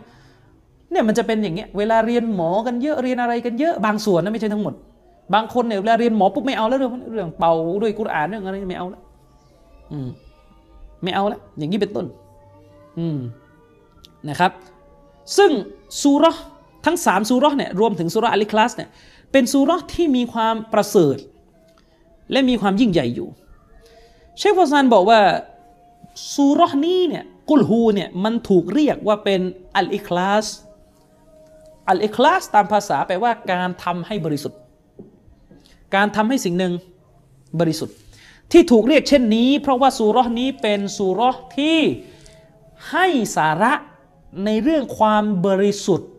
เนี่ยมันจะเป็นอย่างเงี้ยเวลาเรียนหมอกันเยอะเรียนอะไรกันเยอะบางส่วนนะไม่ใช่ทั้งหมด บางคนเนี่ยเวลาเรียนหมอปุ๊บไม่เอาแล้วเรื่องเรื่องเป่าด้วยกุรอานเรื่องอะไรไม่เอาแล้วอืม ไม่เอาแล้วอย่างนี้เป็นต้น อืมนะครับ ซึ่งซูรทั้งสามซูรเนี่ยรวมถึงซูรอัลิคลาสเนี่ยเป็นซูรที่มีความประเสริฐ และมีความยิ่งใหญ่อยู่ เชคฟอซานบอกว่าซูรนี้เนี่ยกุลฮูเนี่ยมันถูกเรียกว่าเป็นอัลอิคลาสอัลอิคลาสตามภาษาแปลว่าการทำให้บริสุทธิ์ การทำให้สิ่งหนึ่งบริสุทธิ์ ที่ถูกเรียกเช่นนี้ เพราะว่าสุรนี้เป็นสุรที่ให้สาระในเรื่องความบริสุทธิ์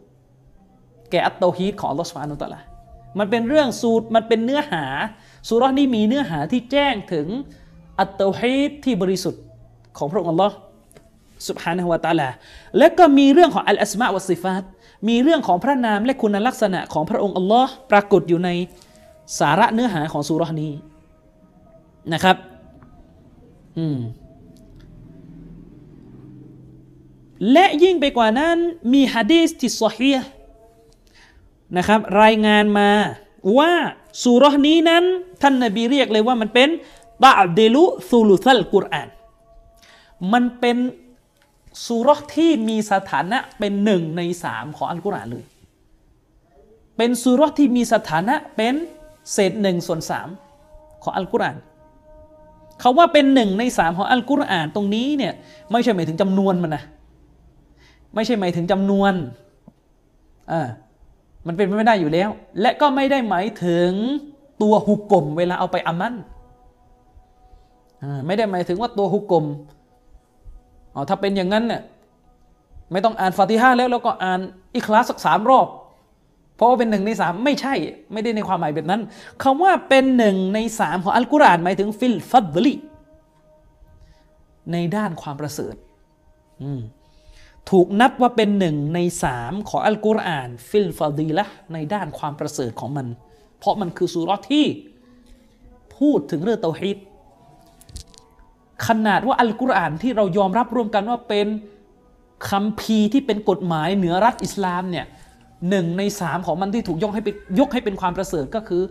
แก่อัตโตฮีตของอัลลอฮฺสุบานุตะละมันเป็นเรื่องสูตรมันเป็นเนื้อหาสุรนี้มีเนื้อหาที่แจ้งถึงอัตโตฮีตที่บริสุทธิ์ของพระองค์อัลลอฮ์สุบฮานะฮุวาตาลาและก็มีเรื่องของอัลอัสมาวัสิฟาตมีเรื่องของพระนามและคุณลักษณะของพระองค์อัลลอฮ์ปรากฏอยู่ในสาระเนื้อหาของสุรนี้ นะครับ อืมและยิ่งไปกว่านั้นมีฮะดีสที่ซอฮีนะครับรายงานมาว่าสุรนี้นั้น ท่านนาบีเรียกเลยว่ามันเป็นตาเดลุซูลุซัลกุรอาน มันเป็นสุรที่มีสถานะเป็นหนึ่งในสามของอัลกุรอานเลย เป็นสุรที่มีสถานะเป็นเศษหนึ่งส่วนสามของอัลกุรอาน เขาว่าเป็นหนึ่งในสามของอัลกุรอานตรงนี้เนี่ยไม่ใช่หมายถึงจำนวนมันนะไม่ใช่หมายถึงจำนวนอ่ามันเป็นไปไม่ได้อยู่แล้ว และก็ไม่ได้หมายถึงตัวหุกกลมเวลาเอาไปอามันไม่ได้หมายถึงว่าตัวหุกกลมอ๋อถ้าเป็นอย่างนั้นเนี่ยไม่ต้องอ่านฟาติฮาแล้วแล้วก็อ่านอิคลาสสักสามรอบ เพราะว่าเป็นหนึ่งในสามไม่ใช่ไม่ได้ในความหมายแบบนั้นคำว่าเป็นหนึ่งในสามของอัลกุรอานหมายถึงฟิลฟัดลีในด้านความประเสริฐถูกนับว่าเป็นหนึ่งในสามของอัลกุรอานฟิลฟาดีละในด้านความประเสริฐของมัน เพราะมันคือสุรที่พูดถึงเรื่องเตาฮิดขนาดว่าอัลกุรอานที่เรายอมรับร่วมกันว่าเป็นคำพีที่เป็นกฎหมายเหนือรัฐอิสลามเนี่ย หนึ่งในสามของมันที่ถูกยกให้เป็นยกให้เป็นความประเสริฐก็คือ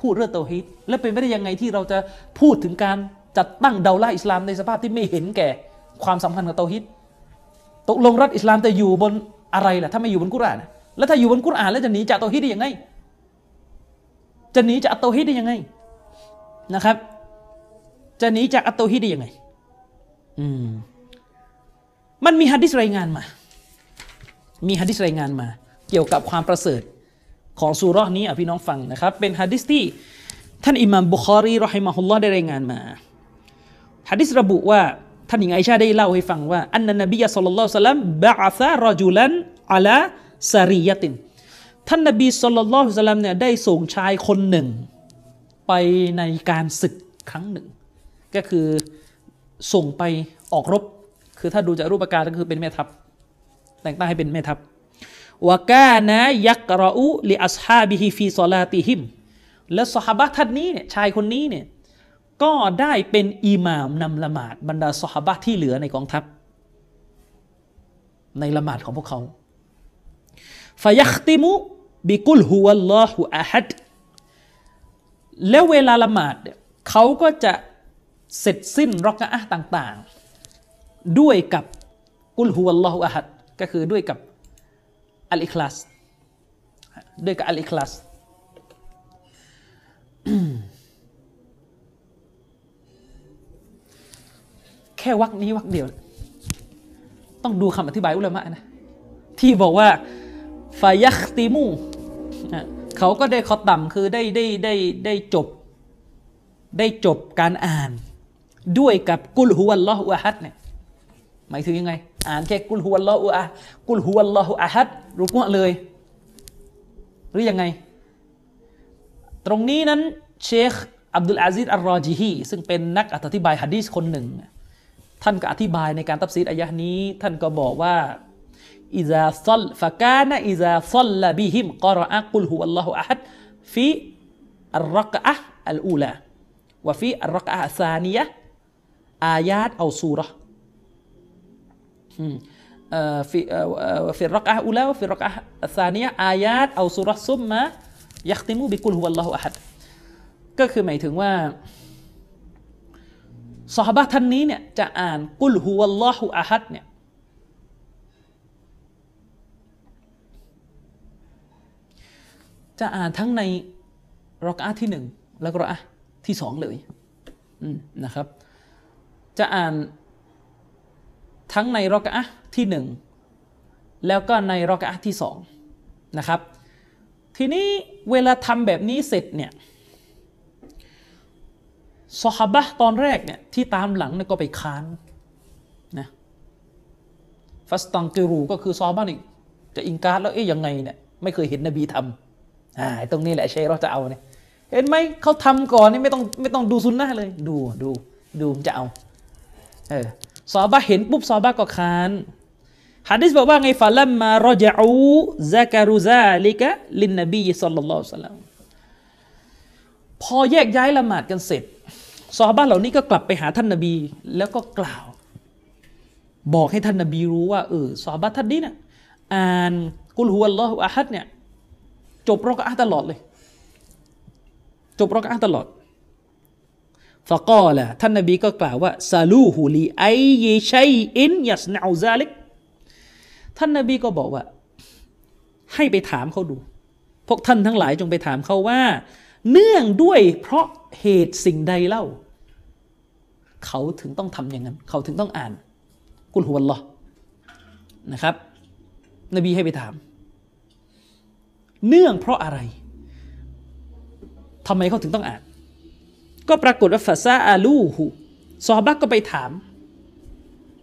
พูดเรื่องเตาฮิดและเป็นไปได้ยังไงที่เราจะพูดถึงการจัดตั้งเดาล่าอิสลามในสภาพที่ไม่เห็นแก่ความสำคัญของเตาฮิดตกลงรัฐอิสลามจะอยู่บนอะไรล่ะถ้าไม่อยู่บนกุรอานแล้วถ้าอยู่บนกุรอานแล้วจะหนีจากเตาฮิดได้ยังไง จะหนีจากเตาฮิดได้ยังไงนะครับ จะหนีจากอัตโตฮิดได้ยังไง อืมมันมีฮะดิษรายงานมา มีฮะดิษรายงานมา เกี่ยวกับความประเสริฐของสุรานี้อะพี่น้องฟังนะครับ เป็นฮะดิษที่ท่านอิหม่ามบุคอรีรอฮิมาฮุลลอฮ์ได้รายงานมาฮะดิษระบุว่าท่านหญิงไอชาได้เล่าให้ฟังว่าอันนนบีสุลต่านละสัลลัมบะอาซารจุลันอัลาซารียตินท่านนบีสุลต่านละสัลลัมเนี่ยได้ส่งชายคนหนึ่ง ไปในการศึกครั้งหนึ่ง ก็คือส่งไปออกรบ คือถ้าดูจากรูปการก็คือเป็นแม่ทัพ แต่งตั้งให้เป็นแม่ทัพ วกานะยักรอูลิอัสฮาบิฮิฟีซอลาติฮิม และสหบะท่านนี้เนี่ยชายคนนี้เนี่ยก็ได้เป็นอิหม่ามนำละหมาดบรรดาสหบะที่เหลือในกองทัพ ในละหมาดของพวกเขาฟยัคติมุบิกุลฮุวัลลอฮุอะฮัดแล้วเวลาละหมาดเขาก็จะเสร็จสิ้นรอกะอะต่าง ๆ ด้วยกับกุลฮุวัลลอฮุอะฮัดก็คือด้วยกับ อัลอิคลาสด้วยกับอัลอิคลาสแค่วักนี้วักเดียว ต้องดูคำอธิบายอุลามะนะ ที่บอกว่าฟายัคติมูเขาก็ได้ขอต่ำคือได้ได้ได้ได้จบ ได้จบการอ่าน ด้วยกับقل هو الله أحد เนี่ยหมายถึงยังไง อ่านแค่กุลฮุวัลลอฮุอะกุลฮุวัลลอฮุอะฮัดรุกะเลย หรือยังไง ตรงนี้นั้นเชคอับดุลอาซิซอัลรอจิฮีซึ่งเป็นนักอธิบายฮะดีษคนหนึ่ง ท่านก็อธิบายในการตัฟซีรอายะนี้ ท่านก็บอกว่าإذا صلى فكان إذا صلى بهم قرأ قل هو الله أحدฟีอัลรักอะอัลอูลาวะฟีอัลรักอะซานียะอายาตเอาซูระ في في الركعة الأولى وفي الركعة الثانية آيات أو سورة ثم يختم بقل هو الله أحد ก็คือหมายถึงว่าสหบะท่านนี้เนี่ยจะอ่านกุลฮุวัลลอฮุอะฮัดเนี่ยจะอ่านทั้งในรอกอะที่หนึ่งแล้วก็รอกอะที่สองเลยนะครับ จะอ่าน ทั้งในรอกะที่หนึ่งแล้วก็ในรอกะที่สองนะครับ ทีนี้เวลาทำแบบนี้เสร็จเนี่ยสฮาบะตอนแรกเนี่ยที่ตามหลังเนี่ยก็ไปค้านนะฟัสตังกิรูก็คือซอบ้านี่จะอิงการแล้วเอ๊ยยังไงเนี่ยไม่เคยเห็นนบีทำอ่าตรงนี้แหละเชเราจะเอาเนี่ยเห็นไหมเขาทำก่อนนี่ไม่ต้องไม่ต้องดูซุนนะเลย ดูดูดูจะเอาเออ ซอบะเห็นปุ๊บซอบะก็ค้านฮะดิษบอกว่าไงฟาลัมมารจอูซาการุซาลิกะลินนบีสัลลัลลอฮุซัลลัมพอแยกย้ายละหมาดกันเสร็จซอบ้าเหล่านี้ก็กลับไปหาท่านนบี แล้วก็กล่าว บอกให้ท่านนบีรู้ว่าเออซอบ้าท่านนี้เนี่ยอ่านกุลฮุวัลลอฮุอะฮัดเนี่ยจบรอกอะตลอดเลย จบรอกอะตลอด ฟะกอละท่านนบีก็กล่าวว่าซาลูฮูลีไอเยชัยอินยัสนาซาลิกท่านนบีก็บอกว่า ให้ไปถามเขาดู พวกท่านทั้งหลายจงไปถามเขาว่า เนื่องด้วยเพราะเหตุสิ่งใดเล่า เขาถึงต้องทำอย่างนั้น เขาถึงต้องอ่าน กุลฮุวัลลอนะครับ นบีให้ไปถาม เนื่องเพราะอะไรทำไมเขาถึงต้องอ่าน ก็ปรากฏว่าฟาซาอาลูหูซอบักก็ไปถาม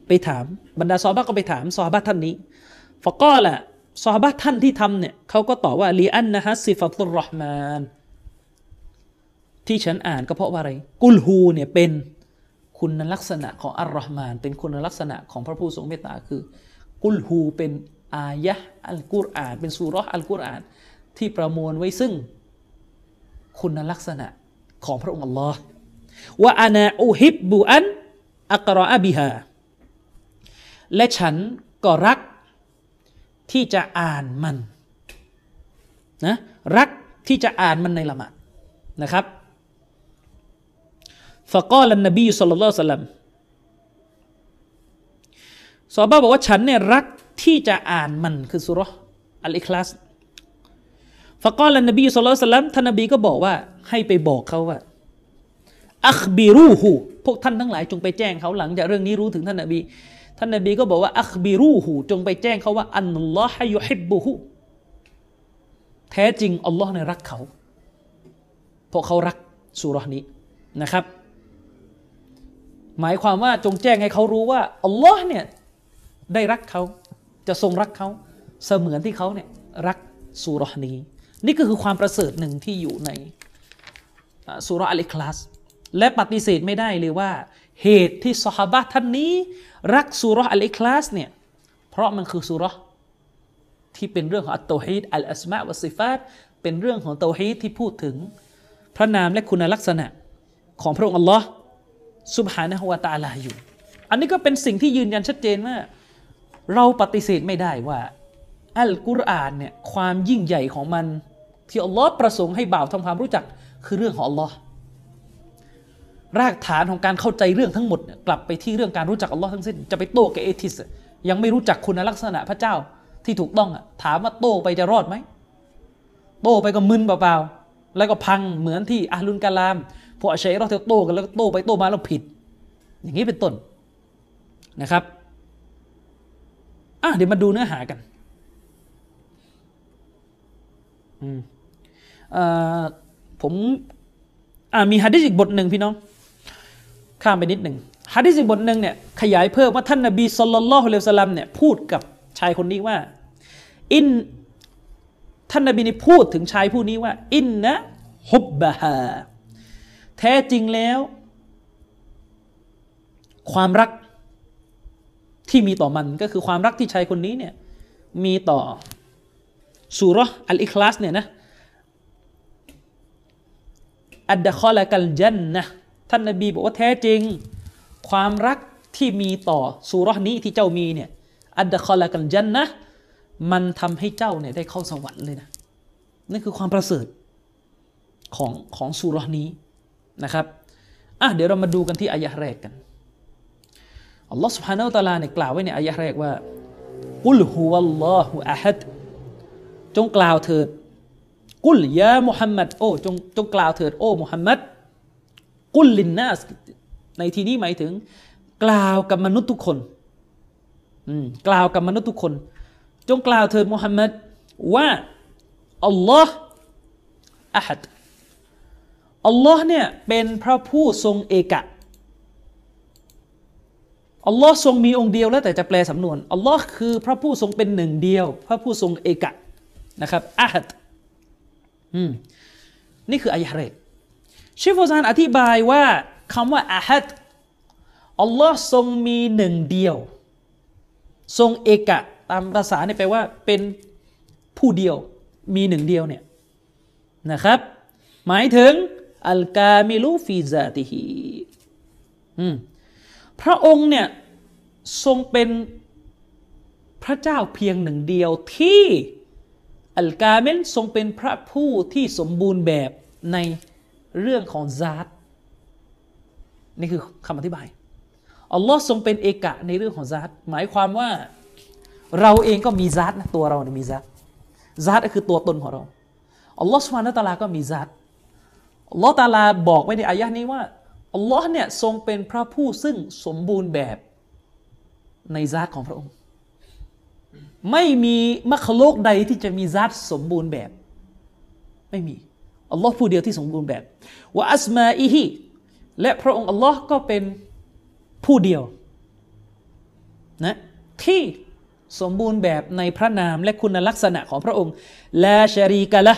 ไปถาม บรรดาซอบักก็ไปถามซอบักท่านนี้ฟะก็ละซอบักท่านที่ทำเนี่ยเขาก็ตอบว่าลีอันนะฮัสซิฟัตุรรห์มานที่ฉันอ่านก็เพราะว่าอะไร กุลฮูเนี่ยเป็นคุณลักษณะของอัลลอฮ์มาน เป็นคุณลักษณะของพระผู้ทรงเมตตาคือ กุลฮูเป็นอายะอัลกุรอาน เป็นสุรษอัลกุรอาน ที่ประมวลไว้ซึ่ง คุณลักษณะ ของพระองค์อัลลอฮ์ว่าอานาอูฮิบบุอันอักรอบิฮาและฉันก็รักที่จะอ่านมันนะรักที่จะอ่านมันในละหมาดนะครับฟะกอลันนบีสุลต่านสัลลัมซอบ้าบอกว่าฉันเนี่ยรักที่จะอ่านมันคือสุรอัลอิคลาส ฟะกอลันนบีสุลต่านสัลลัมท่านนบีก็บอกว่าให้ไปบอกเขาว่าอัคบิรูฮูพวกท่านทั้งหลายจงไปแจ้งเขาหลังจากเรื่องนี้รู้ถึงท่านนบี ท่านนบีก็บอกว่าอัคบิรูฮูจงไปแจ้งเขาว่าอันลอฮ์ยุฮิบบุฮูแท้จริงอัลลอฮ์เนี่ยรักเขาเพราะเขารักสุรนี้นะครับ หมายความว่าจงแจ้งให้เขารู้ว่าอัลลอฮ์เนี่ยได้รักเขาจะทรงรักเขาเสมือนที่เขาเนี่ยรักสุรนี้ นี่ก็คือความประเสริฐหนึ่งที่อยู่ในสุรอัลอิคลาสและปฏิเสธไม่ได้เลยว่า เหตุที่สหบะท่านนี้ รักสุรอัลอิคลาสเนี่ยเพราะมันคือสุรที่เป็นเรื่องของอัตโตฮีดอัลอัสมะวะซิฟาตเป็นเรื่องของเตฮีดที่พูดถึง พระนามและคุณลักษณะของพระองค์อัลลอฮ์สุบฮานะฮุวาตาลาอยู่ อันนี้ก็เป็นสิ่งที่ยืนยันชัดเจนว่า เราปฏิเสธไม่ได้ว่าอัลกุรอานเนี่ยความยิ่งใหญ่ของมัน ที่อัลลอฮ์ประสงค์ให้บ่าวทำความรู้จักคือเรื่องของอัลลอฮ์รากฐานของการเข้าใจเรื่องทั้งหมดกลับไปที่เรื่องการรู้จักอัลลอฮ์ทั้งสิ้นจะไปโต้กับเอทิสยังไม่รู้จักคุณลักษณะพระเจ้าที่ถูกต้องอะถามว่าโต้ไปจะรอดไหมโต้ไปก็มึนเปล่าๆแล้วก็พังเหมือนที่อาลุนกาลามพวกอาชัยเราเทโต้กันแล้วโต้ไปโต้มาแล้วผิด อย่างนี้เป็นต้นนะครับอะเดี๋ยวมาดูเนื้อหากัน อืม ผมมีฮะดิษอีกบทหนึ่งพี่น้อง ข้ามไปนิดหนึ่งฮะดิษอีกบทหนึ่งเนี่ยขยายเพิ่มว่าท่านนบีสุลต่านละฮ์เลวสลัมเนี่ยพูดกับชายคนนี้ว่า อินท่านนบีนี่พูดถึงชายผู้นี้ว่า อินนะฮุบบะฮาแท้จริงแล้ว ความรักที่มีต่อมันก็คือความรักที่ชายคนนี้เนี่ยมีต่อสุรอัลอิคลาสเนี่ยนะ อัดดะคอละกัลจันนะท่านนบีบอกว่าแท้จริง ความรักที่มีต่อสุรนี้ที่เจ้ามีเนี่ยอัดดะคอละกัลจันนะมันทำให้เจ้าเนี่ยได้เข้าสวรรค์เลยนะนั่นคือความประเสริฐของของสุรนี้นะครับอ่ะเดี๋ยวเรามาดูกันที่อายะแรกกัน อัลลอฮ์ سبحانه และ تعالى เนี่ยกล่าวไว้ในอายะแรกว่ากุลฮุวัลลอฮุอะฮัดจงกล่าวเถิด กุลยามุฮัมมัดโอ้จงจงกล่าวเถิดโอ้มุฮัมมัดกุลลินนัสในที่นี้หมายถึง กล่าวกับมนุษย์ทุกคนกล่าวกับมนุษย์ทุกคน จงกล่าวเถิดมุฮัมมัดว่าอัลลอฮ์อะฮัดอัลลอฮ์เนี่ยเป็นพระผู้ทรงเอกะอัลลอฮ์ทรงมีองค์เดียวแล้วแต่จะแปลสำนวนอัลลอฮ์คือพระผู้ทรงเป็นหนึ่งเดียว พระผู้ทรงเอกะนะครับอาฮัด นี่คืออายะเรกชิฟโฟซานอธิบายว่าคำว่าอาฮัดอัลลอฮ์ทรงมีหนึ่งเดียว ทรงเอกะตามภาษาเนี่ยแปลว่าเป็นผู้เดียวมีหนึ่งเดียวเนี่ยนะครับ หมายถึงอัลกามิลูฟีซาติฮีพระองค์เนี่ยทรงเป็นพระเจ้าเพียงหนึ่งเดียวที่ อัลกาเมนทรงเป็นพระผู้ที่สมบูรณ์แบบในเรื่องของซาตนี่คือคำอธิบายอัลลอฮ์ทรงเป็นเอกะในเรื่องของซาตหมายความว่าเราเองก็มีซาตนะตัวเราเนี่ยมีซาตซาตก็คือตัวตนของเราอัลลอฮ์สุบฮานะตะลาก็มีซาตอัลลอฮ์ตาลาบอกไว้ในอายะนี้ว่าอัลลอฮ์เนี่ยทรงเป็นพระผู้ซึ่งสมบูรณ์แบบในซาตของพระองค์ ไม่มีมัคโลกใดที่จะมีซาตสมบูรณ์แบบ ไม่มีอัลลอฮ์ผู้เดียวที่สมบูรณ์แบบว่าอัสมาอิฮิและพระองค์อัลลอฮ์ก็เป็นผู้เดียวนะที่สมบูรณ์แบบในพระนามและคุณลักษณะของพระองค์ลาชรีกะละ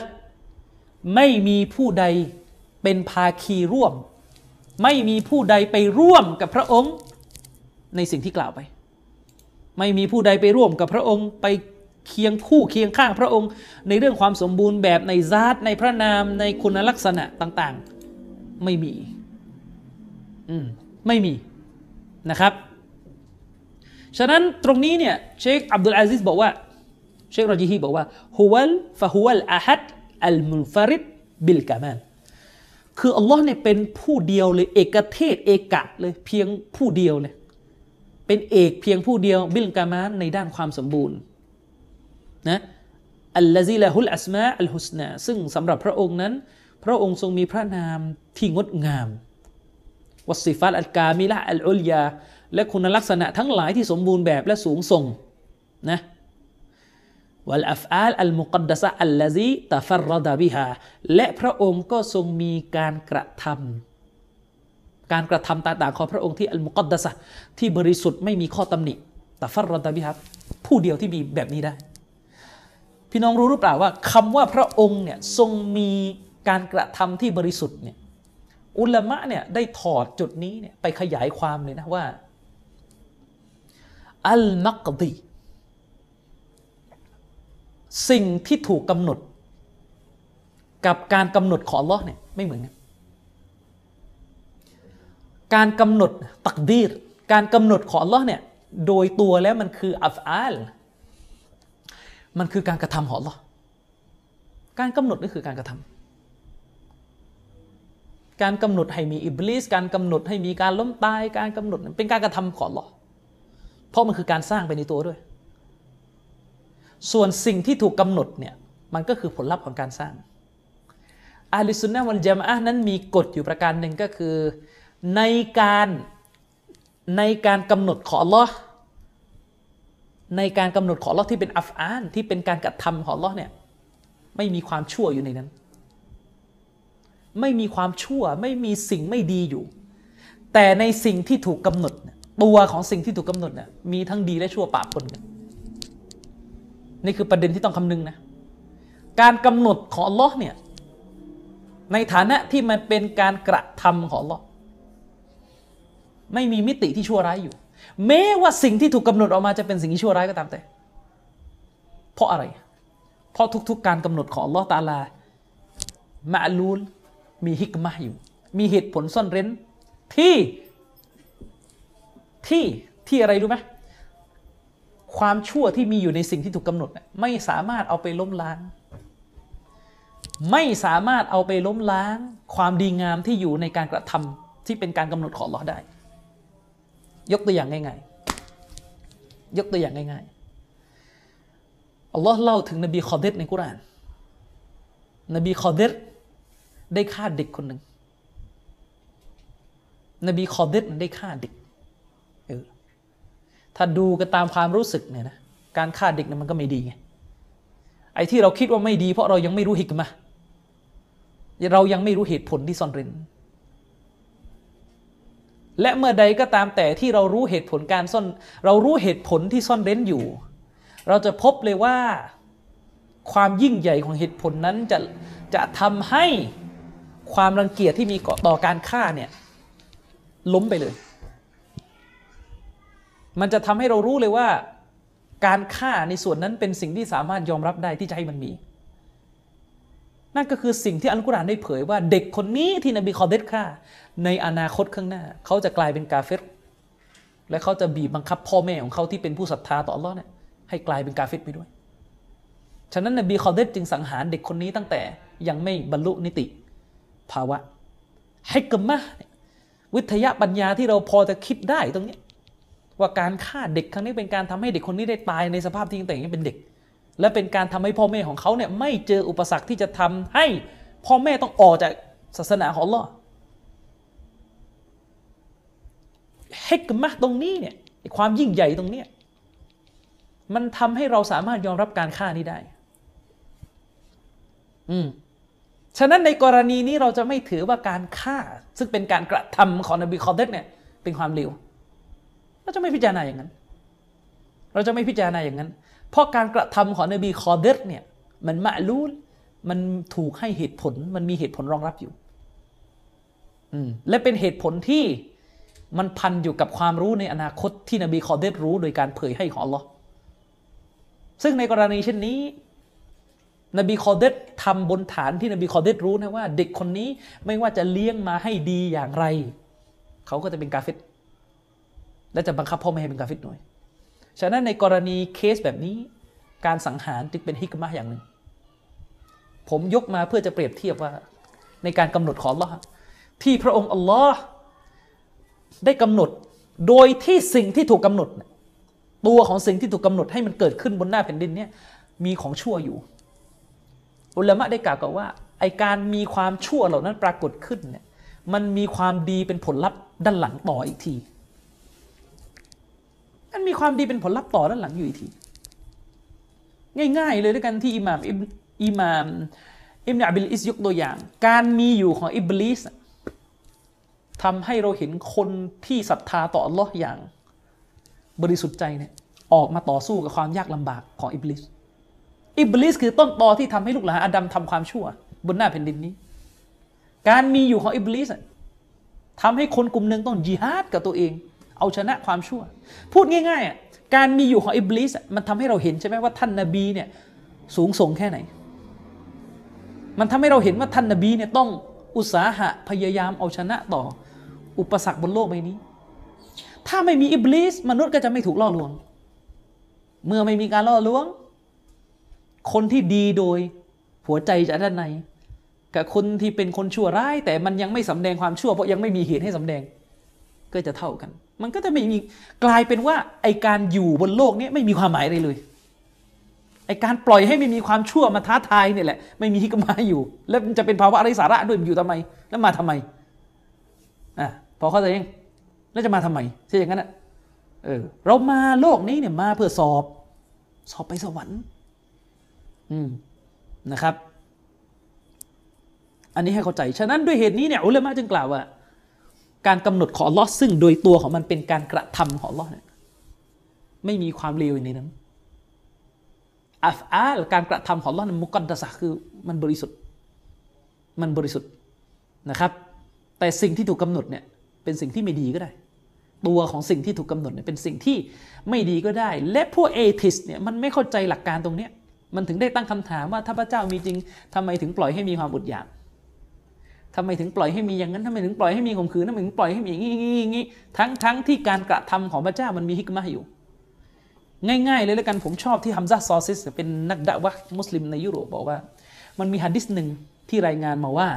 ไม่มีผู้ใดเป็นภาคีร่วม ไม่มีผู้ใดไปร่วมกับพระองค์ ในสิ่งที่กล่าวไป ไม่มีผู้ใดไปร่วมกับพระองค์ ไปเคียงคู่เคียงข้างพระองค์ ในเรื่องความสมบูรณ์แบบในซาตในพระนามในคุณลักษณะต่างๆ ไม่มีอืมไม่มีนะครับ ฉะนั้นตรงนี้เนี่ยเชคอับดุลอาซิสบอกว่า เชครอจิฮีบอกว่าฮุวัลฟะฮุวัลอะฮัดอัลมุนฟาริดบิลกามัลคืออัลลอฮ์เนี่ยเป็นผู้เดียวเลย เอกเทศเอกะเลยเพียงผู้เดียวเลย เป็นเอกเพียงผู้เดียวบิลกามานในด้านความสมบูรณ์นะอัลลซีละฮุลอัสมาอัลฮุสนาซึ่งสำหรับพระองค์นั้น พระองค์ทรงมีพระนามที่งดงามวัสิฟัตอัลกามิละอัลอุลยา และคุณลักษณะทั้งหลายที่สมบูรณ์แบบและสูงส่งนะวัลอัฟอาลอัลมุกัดดะซะอัลลซีตะฟัรรดะบิฮาและพระองค์ก็ทรงมีการกระทำ การกระทำต่างๆของพระองค์ที่อัลมุกัดดะซะที่บริสุทธิ์ไม่มีข้อตำหนิแตะฟัรรดะบิฮาผู้เดียวที่มีแบบนี้ได้ พี่น้องรู้หรือเปล่าว่าคำว่าพระองค์เนี่ยทรงมีการกระทำที่บริสุทธิ์เนี่ยอุลามะเนี่ยได้ถอดจุดนี้เนี่ยไปขยายความเลยนะว่าอัลมักดีสิ่งที่ถูกกำหนด กับการกำหนดของ Allah เนี่ยไม่เหมือนกัน การกำหนดตักดีรการกำหนดของ Allah เนี่ยโดยตัวแล้วมันคืออัฟอาล มันคือการกระทำของ Allah การกำหนดนี่คือการกระทำการกำหนดให้มีอิบลิสการกำหนดให้มีการล้มตายการกำหนดเป็นการกระทำของ Allah เพราะมันคือการสร้างไปในตัวด้วย ส่วนสิ่งที่ถูกกำหนดเนี่ยมันก็คือผลลัพธ์ของการสร้างอาลิสุนนะวันจามะนั้นมีกฎอยู่ประการหนึ่งก็คือ ในการในการกำหนดของ Allah ในการกำหนดของ Allah ที่เป็นอัฟอานที่เป็นการกระทำของ Allah เนี่ยไม่มีความชั่วอยู่ในนั้น ไม่มีความชั่วไม่มีสิ่งไม่ดีอยู่ แต่ในสิ่งที่ถูกกำหนด ตัวของสิ่งที่ถูกกำหนดเนี่ยมีทั้งดีและชั่วปะปนกันนี่คือประเด็นที่ต้องคำนึงนะการกำหนดของ Allah เนี่ยในฐานะที่มันเป็นการกระทำของ Allah ไม่มีมิติที่ชั่วร้ายอยู่ แม้ว่าสิ่งที่ถูกกำหนดออกมาจะเป็นสิ่งที่ชั่วร้ายก็ตามแต่ เพราะอะไร เพราะทุก ๆ การกำหนดของ Allah ตาลามะลูลมีฮิกมะอยู่ มีเหตุผลซ่อนเร้นที่ที่ที่อะไรรู้ไหมความชั่วที่มีอยู่ในสิ่งที่ถูกกำหนดไม่สามารถเอาไปล้มล้าง ไม่สามารถเอาไปล้มล้าง ความดีงามที่อยู่ในการกระทำที่เป็นการกำหนดของลอได้ ยกตัวอย่างง่ายๆ ยกตัวอย่างง่ายๆ อัลลอฮ์เล่าถึงนบีคอเดตในกุราน นบีคอเดตได้ฆ่าเด็กคนหนึ่ง นบีคอเดตได้ฆ่าเด็ก เออ ถ้าดูกันตามความรู้สึกเนี่ยนะ การฆ่าเด็กเนี่ยมันก็ไม่ดีไง ไอ้ที่เราคิดว่าไม่ดี เพราะเรายังไม่รู้หิกมา เรายังไม่รู้เหตุผลที่ซ่อนเร้น และเมื่อใดก็ตามแต่ที่เรารู้เหตุผลการซ่อน เรารู้เหตุผลที่ซ่อนเร้นอยู่ เราจะพบเลยว่าความยิ่งใหญ่ของเหตุผลนั้นจะจะทำให้ความรังเกียจที่มีต่อการฆ่าเนี่ยล้มไปเลย มันจะทำให้เรารู้เลยว่า การฆ่าในส่วนนั้นเป็นสิ่งที่สามารถยอมรับได้ที่ใจมันมี นั่นก็คือสิ่งที่อัลกุรอานได้เผยว่าเด็กคนนี้ที่นบีคอเดรฆ่า ในอนาคตข้างหน้า เขาจะกลายเป็นกาเฟรและเขาจะบีบบังคับพ่อแม่ของเขาที่เป็นผู้ศรัทธาต่ออัลลอฮ์เนี่ยให้กลายเป็นกาเฟรไปด้วย ฉะนั้นนบีคอเดรจึงสังหารเด็กคนนี้ตั้งแต่ยังไม่บรรลุนิติภาวะให้กมะวิทยาปัญญาที่เราพอจะคิดได้ตรงนี้ว่าการฆ่าเด็กครั้งนี้เป็นการทำให้เด็กคนนี้ได้ตายในสภาพที่ยังแต่ยังเป็นเด็ก และเป็นการทำให้พ่อแม่ของเขาเนี่ยไม่เจออุปสรรคที่จะทำให้พ่อแม่ต้องออกจากศาสนาของลอเฮกมะตรงนี้เนี่ยความยิ่งใหญ่ตรงเนี้ยมันทำให้เราสามารถยอมรับการฆ่านี้ได้ อืม ฉะนั้นในกรณีนี้เราจะไม่ถือว่าการฆ่า ซึ่งเป็นการกระทำของนบีคอเดตเนี่ย เป็นความเลวเราจะไม่พิจารณาอย่างนั้น เราจะไม่พิจารณาอย่างนั้น เพราะการกระทำของนบีคอเดตเนี่ยมันมะลูลมันถูกให้เหตุผลมันมีเหตุผลรองรับอยู่อืมและเป็นเหตุผลที่มันพันอยู่กับความรู้ในอนาคตที่นบีคอเดรรู้โดยการเผยให้ของอัลลอฮ์ซึ่งในกรณีเช่นนี้ นบีคอเดรทำบนฐานที่นบีคอเดรรู้นะว่า เด็กคนนี้ไม่ว่าจะเลี้ยงมาให้ดีอย่างไร เขาก็จะเป็นกาเฟรและจะบังคับพ่อแม่ให้เป็นกาเฟรหน่อย ฉะนั้นในกรณีเคสแบบนี้ การสังหารจึงเป็นฮิกมะฮ์อย่างหนึ่ง ผมยกมาเพื่อจะเปรียบเทียบว่า ในการกำหนดของอัลลอฮ์ที่พระองค์อัลลอฮ์ได้กำหนดโดยที่สิ่งที่ถูกกาหนด ตัวของสิ่งที่ถูกกาหนดให้มันเกิดขึ้นบนหน้าแผ่นดินเนี่ยมีของชั่วอยู่ อุลามะได้กล่าวกับว่าไอการมีความชั่วเหล่านั้นปรากฏขึ้นเนี่ยมันมีความดีเป็นผลลัพธ์ด้านหลังต่ออีกที มันมีความดีเป็นผลลัพธ์ต่อด้านหลังอยู่อีกที ง่าย ๆ เลยด้วยกันที่อิหม่ามอิหม่ามอิบนุอบิลอิซยกตัวอย่าง การมีอยู่ของอิบลิสทำให้เราเห็นคนที่ศรัทธาต่ออัลลอฮ์อย่าง บริสุทธิ์ใจเนี่ยออกมาต่อสู้กับความยากลำบากของอิบลิสอิบลิสคือต้นตอที่ทำให้ลูกหลานอาดัมทำความชั่ว บนหน้าแผ่นดินนี้ การมีอยู่ของอิบลิสทำให้คนกลุ่มหนึ่งต้องยิฮาดกับตัวเอง เอาชนะความชั่ว พูดง่ายๆการมีอยู่ของอิบลิสมันทำให้เราเห็นใช่ไหมว่าท่านนาบีเนี่ยสูงส่งแค่ไหน มันทำให้เราเห็นว่าท่านนาบีเนี่ยต้องอุตสาหะพยายามเอาชนะต่อ อุปสรรคบนโลกใบนี้ ถ้าไม่มีอิบลิสมนุษย์ก็จะไม่ถูกล่อลวง เมื่อไม่มีการล่อลวง คนที่ดีโดยหัวใจจากด้านในกับคนที่เป็นคนชั่วร้าย แต่มันยังไม่สำแดงความชั่วเพราะยังไม่มีเหตุให้สำแดงก็จะเท่ากัน มันก็จะไม่มีกลายเป็นว่าไอการอยู่บนโลกนี้ไม่มีความหมายอะไรเลยไอการปล่อยให้ไม่มีความชั่วมาท้าทายเนี่ยแหละ ไม่มีที่กมาอยู่ แล้วมันจะเป็นภาวะอะไรสาระด้วยมันอยู่ทำไม แล้วมาทำไมอะพอเข้าใจยังแล้วจะมาทำไมใช่อย่างนั้นอะเออเรามาโลกนี้เนี่ยมาเพื่อสอบ สอบไปสวรรค์อืมนะครับ อันนี้ให้เข้าใจ ฉะนั้นด้วยเหตุนี้เนี่ยอุลามะจึงกล่าวว่า การกำหนดของลอซึ่งโดยตัวของมันเป็นการกระทำของลอเนี่ยไม่มีความเลวในนั้นอัฟอาลการกระทำของลอนั้นมุกัดดะสะคือมันบริสุทธิ์ มันบริสุทธิ์นะครับ แต่สิ่งที่ถูกกาหนดเนี่ยเป็นสิ่งที่ไม่ดีก็ได้ ตัวของสิ่งที่ถูกกาหนดเนี่ยเป็นสิ่งที่ไม่ดีก็ได้ และพวกเอทิสเนี่ยมันไม่เข้าใจหลักการตรงเนี้ยมันถึงได้ตั้งคำถามว่าถ้าพระเจ้ามีจริงทำไมถึงปล่อยให้มีความอดอยาก ทำไมถึงปล่อยให้มีอย่างนั้นทำไมถึงปล่อยให้มีข่มขืนทำไมถึงปล่อยให้มีอย่างนี้อย่างนี้ทั้งทั้งที่การกระทำของพระเจ้ามันมีฮิกมะอยู่ ง่ายๆเลยแล้วกันผมชอบที่ฮัมซาซอซิสเป็นนักดะวะมุสลิมในยุโรปบอกว่า มันมีฮะดิษหนึ่งที่รายงานมาว่า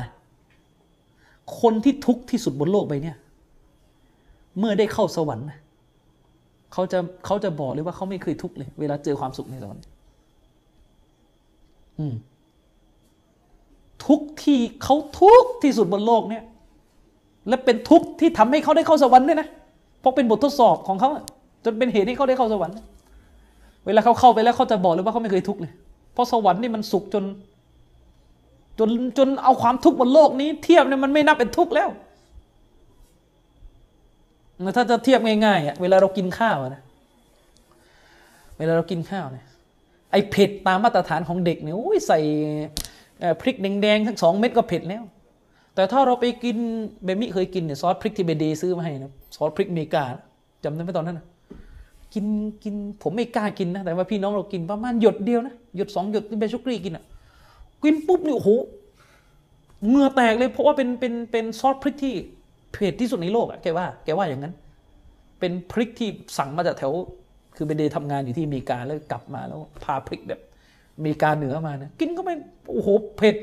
คนที่ทุกข์ที่สุดบนโลกใบนี้เมื่อได้เข้าสวรรค์เขาจะเขาจะบอกเลยว่าเขาไม่เคยทุกข์เลย เวลาเจอความสุขในสวรรค์ ทุกที่เขาทุกที่สุดบนโลกเนี่ยและเป็นทุกที่ทำให้เขาได้เข้าสวรรค์ด้วยนะ เพราะเป็นบททดสอบของเขาจนเป็นเหตุให้เขาได้เข้าสวรรค์ เวลาเขาเข้าไปแล้วเขาจะบอกเลยว่าเขาไม่เคยทุกข์เลย เพราะสวรรค์นี่มันสุขจน จนจนเอาความทุกข์บนโลกนี้ เทียบเนี่ยมันไม่นับเป็นทุกข์แล้ว ถ้าจะเทียบง่ายๆอะเวลาเรากินข้าวนะเวลาเรากินข้าวเนี่ยไอ้เผ็ดตามมาตรฐานของเด็กเนี่ยโอ้ยใส่ พริกแดงๆทั้งสองเม็ดก็เผ็ดแล้ว แต่ถ้าเราไปกินเบมิเคยกินเนี่ยซอสพริกที่เบเดซื้อมาให้นะซอสพริกเมกาจำได้ไหมตอนนั้นนะกินกินผมไม่กล้ากินนะแต่ว่าพี่น้องเรากินประมาณหยดเดียวนะหยดสองหยดที่เบชุกรีกินอะกินปุ๊บนี่โอ้โหเงื่อแตกเลยเพราะว่าเป็นเป็นเป็นซอสพริกที่เผ็ดที่สุดในโลกอะแกว่าแกว่าอย่างนั้น เป็นพริกที่สั่งมาจากแถว คือเบเดทำงานอยู่ที่อเมริกาแล้วกลับมาแล้วพาพริกแบบ มริการเหนือมานะกินก็ไม่โอ้โหเผ็ด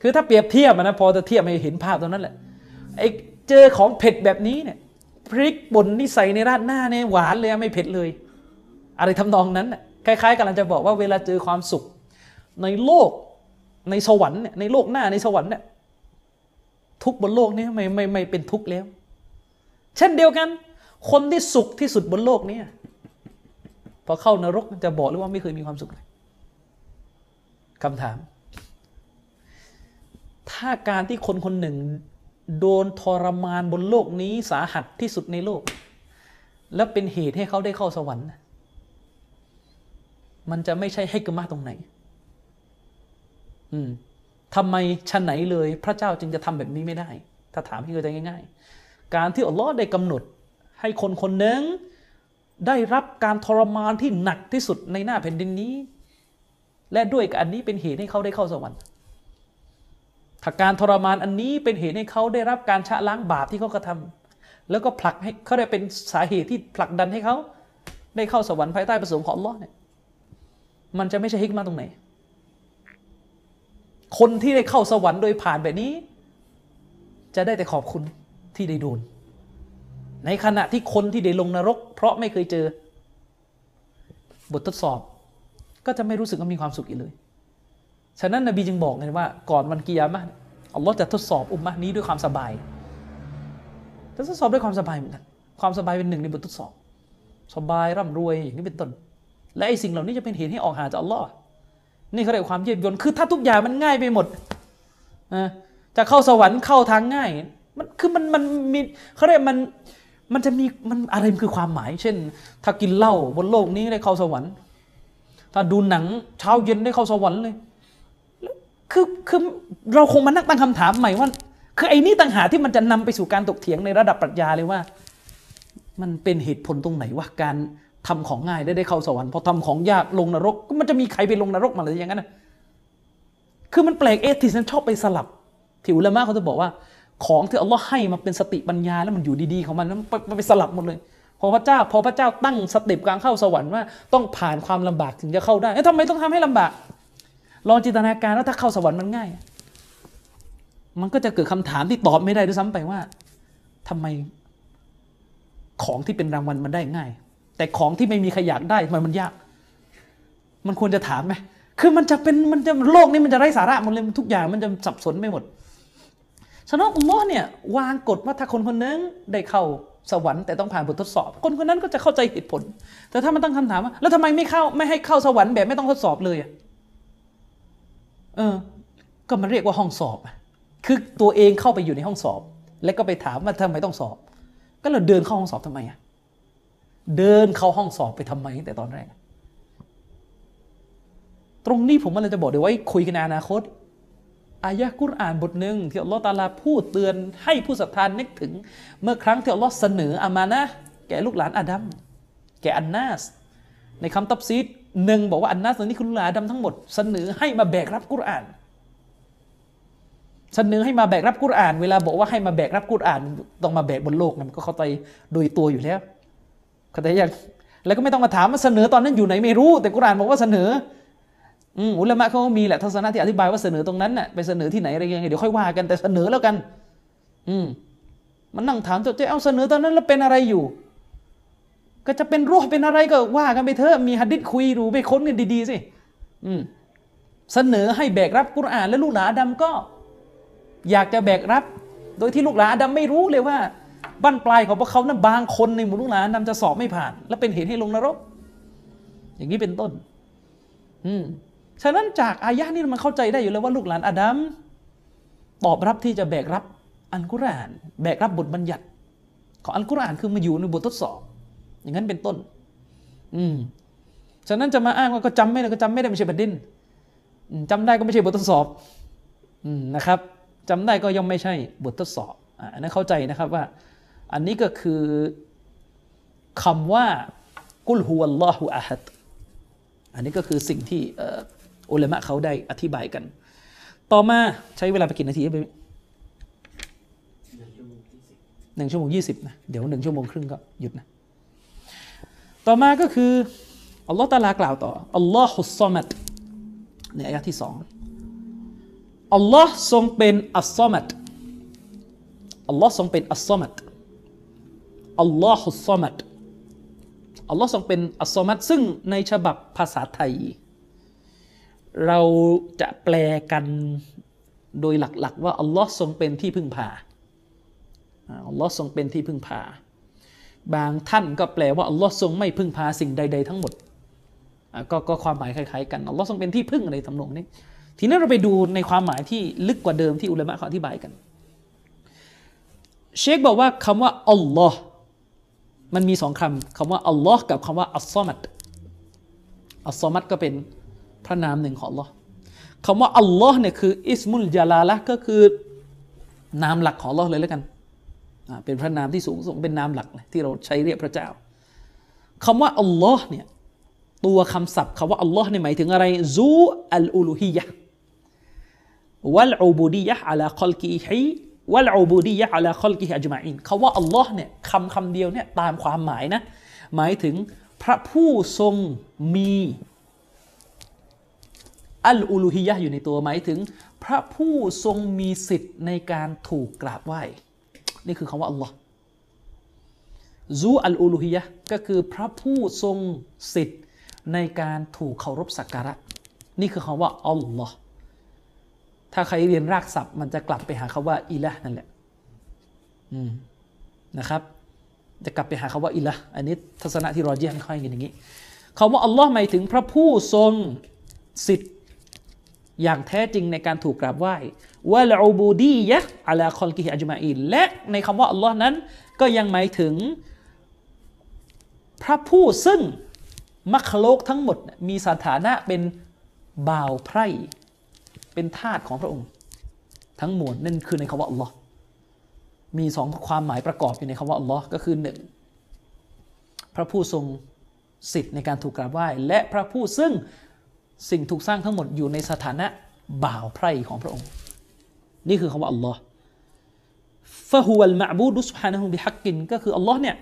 คือถ้าเปรียบเทียบนะพอจะเทียบให้เห็นภาพตรงนั้นแหละไอ้เจอของเผ็ดแบบนี้เนี่ยพริกป่นนี่ใส่ในราดหน้าเนี่ยหวานเลยไม่เผ็ดเลย อะไรทำนองนั้นน่ะคล้ายๆกำลังจะบอกว่าเวลาเจอความสุข ในโลกในสวรรค์เนี่ยในโลกหน้าในสวรรค์เนี่ยทุกบนโลกนี้ไม่ไม่ไม่เป็นทุกข์แล้ว เช่นเดียวกัน คนที่สุขที่สุดบนโลกนี้พอเข้านรกจะบอกเลยว่าไม่เคยมีความสุขเลย คำถาม ถ้าการที่คนคนหนึ่ง โดนทรมานบนโลกนี้สาหัสที่สุดในโลก แล้วเป็นเหตุให้เขาได้เข้าสวรรค์ มันจะไม่ใช่ให้กมาตรงไหน อืมทำไมชั้นไหนเลย พระเจ้าจึงจะทำแบบนี้ไม่ได้ ถ้าถามให้เข้าใจง่าย ๆ การที่อัลลอฮ์ได้กำหนด ให้คนคนหนึ่งได้รับการทรมานที่หนักที่สุดในหน้าแผ่นดินนี้ และด้วยกับอันนี้เป็นเหตุให้เขาได้เข้าสวรรค์ถ้าการทรมานอันนี้เป็นเหตุให้เขาได้รับการชะล้างบาปที่เขากระทาแล้วก็ผลักให้เขาได้เป็นสาเหตุที่ผลักดันให้เขาได้เข้าสวรรค์ภายใต้ประสงค์ของอัลลอฮ์เนี่ยมันจะไม่ใช่ฮิกมาตรงไหน คนที่ได้เข้าสวรรค์โดยผ่านแบบนี้ จะได้แต่ขอบคุณที่ได้โดน ในขณะที่คนที่ได้ลงนรก เพราะไม่เคยเจอบททดสอบ ก็จะไม่รู้สึกว่ามีความสุขอีกเลย ฉะนั้นนบีจึงบอกไงว่าก่อนวันกิยามะอัลลอฮ์จะทดสอบอุมมะนี้ด้วยความสบายจะทดสอบด้วยความสบายเหมือนกันความสบายเป็นหนึ่งในบททดสอบ สบายร่ำรวยอย่างนี้เป็นต้น และไอ้สิ่งเหล่านี้จะเป็นเหตุให้ออกหาจากอัลลอฮ์นี่เขาเรียกความเยียบยนคือถ้าทุกอย่างมันง่ายไปหมดจะเข้าสวรรค์เข้าทางง่าย มันคือมันมันมีเขาเรียกมันมันจะมีมันอะไรคือความหมาย เช่น ถ้ากินเหล้าบนโลกนี้ได้เข้าสวรรค์ ถ้าดูหนังเช้าเย็นได้เข้าสวรรค์เลย คือคือเราคงมานั่งตั้งคำถามใหม่ว่า คือไอ้นี่ต่างหาที่มันจะนำไปสู่การตกเถียงในระดับปรัชญาเลยว่า มันเป็นเหตุผลตรงไหนว่าการทำของง่ายได้ได้เข้าสวรรค์พอทำของยากลงนรก ก็มันจะมีใครไปลงนรกมาหรืออย่างนั้นนะคือมันแปลกเอทิสันชอบไปสลับที่อุลามะเขาจะบอกว่า ของที่อัลลอฮ์ให้มาเป็นสติปัญญาแล้วมันอยู่ดีๆของมันมันไปสลับหมดเลย พอพระเจ้าพอพระเจ้าตั้งสต็ปการเข้าสวรรค์ว่าต้องผ่านความลำบากถึงจะเข้าได้ทำไมต้องทำให้ลำบาก ลองจินตนาการว่าถ้าเข้าสวรรค์มันง่าย มันก็จะเกิดคำถามที่ตอบไม่ได้ด้วยซ้ำไปว่าทำไมของที่เป็นรางวัลมันได้ง่าย แต่ของที่ไม่มีใครอยากได้มันมันยาก มันควรจะถามไหมคือมันจะเป็นมันจะโลกนี้มันจะไร้สาระหมดเลยทุกอย่างมันจะสับสนไม่หมดฉะนั้นอัลลอฮ์เนี่ยวางกฎว่าถ้าคนคนนึงได้เข้า สวรรค์แต่ต้องผ่านบททดสอบ คนคนนั้นก็จะเข้าใจเหตุผล แต่ถ้ามันตั้งคำถามว่าแล้วทำไมไม่เข้าไม่ให้เข้าสวรรค์แบบไม่ต้องทดสอบเลยเออ ก็มันเรียกว่าห้องสอบ คือตัวเองเข้าไปอยู่ในห้องสอบ แล้วก็ไปถามว่าทำไมต้องสอบ ก็เราเดินเข้าห้องสอบทำไมอะเดินเข้าห้องสอบไปทำไมแต่ตอนแรก ตรงนี้ผมมันเลยจะบอกเดี๋ยวไว้คุยกันอนาคต อายะกุรอานบทหนึ่งที่อัลลอฮฺตาลาพูดเตือนให้ผู้ศรัทธานึกถึง เมื่อครั้งที่อัลลอฮฺเสนออามานะแก่ลูกหลานอาดัมแก่อันนาส ในคำตับซีดหนึ่งบอกว่าอันนาสนี้คือลูกหลานอาดัมทั้งหมดเสนอให้มาแบกรับกุรอาน เสนอให้มาแบกรับกุรอาน เวลาบอกว่าให้มาแบกรับกุรอานต้องมาแบกบนโลกมันก็เข้าใจโดยตัวอยู่แล้วเข้าใจยังแล้วก็ไม่ต้องมาถามว่าเสนอตอนนั้นอยู่ไหนไม่รู้ แต่กุรอานบอกว่าเสนอ อุลามะเขามีแหละทัศนะที่อธิบายว่าเสนอตรงนั้นน่ะไปเสนอที่ไหนอะไรยังไงเดี๋ยวค่อยว่ากันแต่เสนอแล้วกัน อืมมันนั่งถามตัวเจ้าเอาเสนอตอนนั้นแล้วเป็นอะไรอยู่ ก็จะเป็นรูปเป็นอะไรก็ว่ากันไปเถอะมีฮัดดิษคุยดูไปค้นกันดีๆสิอืมเสนอให้แบกรับกุรอานและลูกหลานดำก็ อยากจะแบกรับ โดยที่ลูกหลานดำไม่รู้เลยว่าบั้นปลายของพวกเขานั้นบางคนในหมู่ลูกหลานดำจะสอบไม่ผ่าน และเป็นเหตุให้ลงนรก อย่างนี้เป็นต้น อืม ฉะนั้นจากอายะนี้มันเข้าใจได้อยู่แล้วว่าลูกหลานอาดัมตอบรับที่จะแบกรับอัลกุรอาน แบกรับบทบัญญัติ ของอัลกุรอานคือมาอยู่ในบททดสอบ อย่างนั้นเป็นต้น อืมฉะนั้นจะมาอ้างว่าก็จำไม่ได้ก็จำไม่ได้ไม่ใช่ประเด็นจำได้ก็ไม่ใช่บททดสอบอืมนะครับจำได้ก็ย่อมไม่ใช่บททดสอบอันนั้นเข้าใจนะครับว่า อันนี้ก็คือคำว่ากุลฮุวัลลอฮุอะฮัดอันนี้ก็คือสิ่งที่ อุลามะเขาได้อธิบายกัน ต่อมาใช้เวลาไปกี่นาทีไปหนึ่งชั่วโมงยี่สิบนะ เดี๋ยวหนึ่งชั่วโมงครึ่งก็หยุดนะ ต่อมาก็คืออัลลอฮ์ตาลากล่าวต่ออัลลอฮุสซอมัดในอายะที่สองอัลลอฮ์ทรงเป็นอัลซอมัดอัลลอฮ์ทรงเป็นอัลซอมัดอัลลอฮุซอมัดอัลลอฮ์ทรงเป็นอัลซอมัดซึ่งในฉบับภาษาไทย เราจะแปลกันโดยหลักๆ ว่าอัลลอฮ์ทรงเป็นที่พึ่งพาอัลลอฮ์ทรงเป็นที่พึ่งพา บางท่านก็แปลว่าอัลลอฮ์ทรงไม่พึ่งพาสิ่งใด ๆ ทั้งหมดกก็ความหมายคล้ายๆกันอัลลอฮ์ทรงเป็นที่พึ่งอะไรทำนองนี้ ทีนี้เราไปดูในความหมายที่ลึกกว่าเดิมที่อุลามะเขาอธิบายกัน เชคบอกว่าคำว่าอัลลอฮ์มันมีสองคำคำว่าอัลลอฮ์กับคำว่าอัลซอมัดอัลซอมัดก็เป็น พระนามหนึ่งของลอคำว่าอัลลอฮ์เนี่ยคืออิสมุลจาลาละก็คือนามหลักของลอเลยแล้วกันเป็นพระนามที่สูงส่งเป็นนามหลักที่เราใช้เรียกพระเจ้าคำว่าอัลลอฮ์เนี่ยตัวคำศัพท์คำว่าอัลลอฮ์เนี่ยหมายถึงอะไรซูอัลอูลูฮียะวัลอูบูดียะอัลาคอลกีฮีวัลอูบูดียะอัลาคอลกีฮอัจมาอินคำว่าอัลลอฮ์เนี่ยคำคำเดียวเนี่ยตามความหมายนะหมายถึงพระผู้ทรงมี อัลอูลูฮียะอยู่ในตัวหมายถึง พระผู้ทรงมีสิทธิ์ในการถูกกราบไหว้ นี่คือคำว่าอัลลอฮ์ซูอัลอูลูฮียะก็คือพระผู้ทรงสิทธิ์ในการถูกเคารพสักการะ นี่คือคำว่าอัลลอฮ์ถ้าใครเรียนรากศัพท์ มันจะกลับไปหาคาว่าอิละนั่นแหละนะครับ จะกลับไปหาคาว่าอิละอันนี้ทัศนะที่รอเจียนค่อยกันอย่างนี้คาว่าอัลลอฮ์หมายถึงพระผู้ทรงสิทธิ อย่างแท้จริงในการถูกกราบไหว้วะลอูบูดียะอัลาคอลกิฮิอัจมาอินและในคำว่าอัลลอฮ์นั้น ก็ยังหมายถึง พระผู้ซึ่งมัคโลกทั้งหมดมีสถานะเป็นบ่าวไพร่เป็นทาสของพระองค์ ทั้งมวลนั่นคือในคำว่าอัลลอฮ์มีสองความหมายประกอบอยู่ในคำว่าอัลลอฮ์ก็คือหนึ่งพระผู้ทรงสิทธิ์ในการถูกกราบไหว้และพระผู้ซึ่ง สิ่งถูกสร้างทั้งหมดอยู่ในสถานะบ่าวไพร่ของพระองค์ นี่คือคำว่าอัลลอฮ์ฟะฮุวัลมะบูดุสฮานะฮุบิฮักกิน ก็คืออัลลอฮ์เนี่ย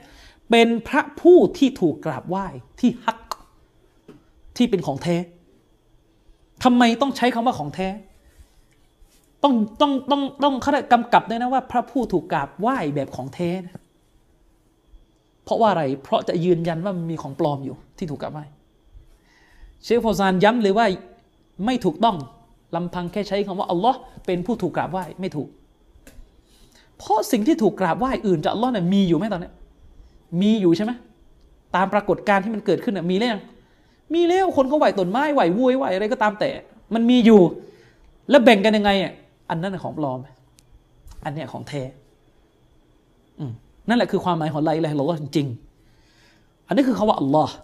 เป็นพระผู้ที่ถูกกราบไหว้ที่ฮักที่เป็นของแท้ทำไมต้องใช้คำว่าของแท้ ต้องต้องต้องต้องเขากำกับด้วยนะว่า พระผู้ถูกกราบไหว้แบบของแท้นะเพราะว่าอะไร เพราะจะยืนยันว่ามีของปลอมอยู่ที่ถูกกราบไหว้ เชคฟอซานย้ำเลยว่าไม่ถูกต้องลำพังแค่ใช้คำว่าอัลลอฮ์เป็นผู้ถูกกราบไหว้ไม่ถูก เพราะสิ่งที่ถูกกราบไหว้อื่นจากอัลลอฮ์เนี่ยมีอยู่ไหมตอนนี้มีอยู่ใช่ไหมตามปรากฏการณ์ที่มันเกิดขึ้นมีหรือยังมีแล้วคนเขาไหวต้นไม้ไหววัวไหวอะไรก็ตามแต่ มันมีอยู่ แล้วแบ่งกันยังไงอะอันนั้นของปลอม อันเนี้ยของแท้นั่นแหละคือความหมายของไลลาฮิลลอฮ์จริง อันนี้คือคาว่าอัลลอฮ์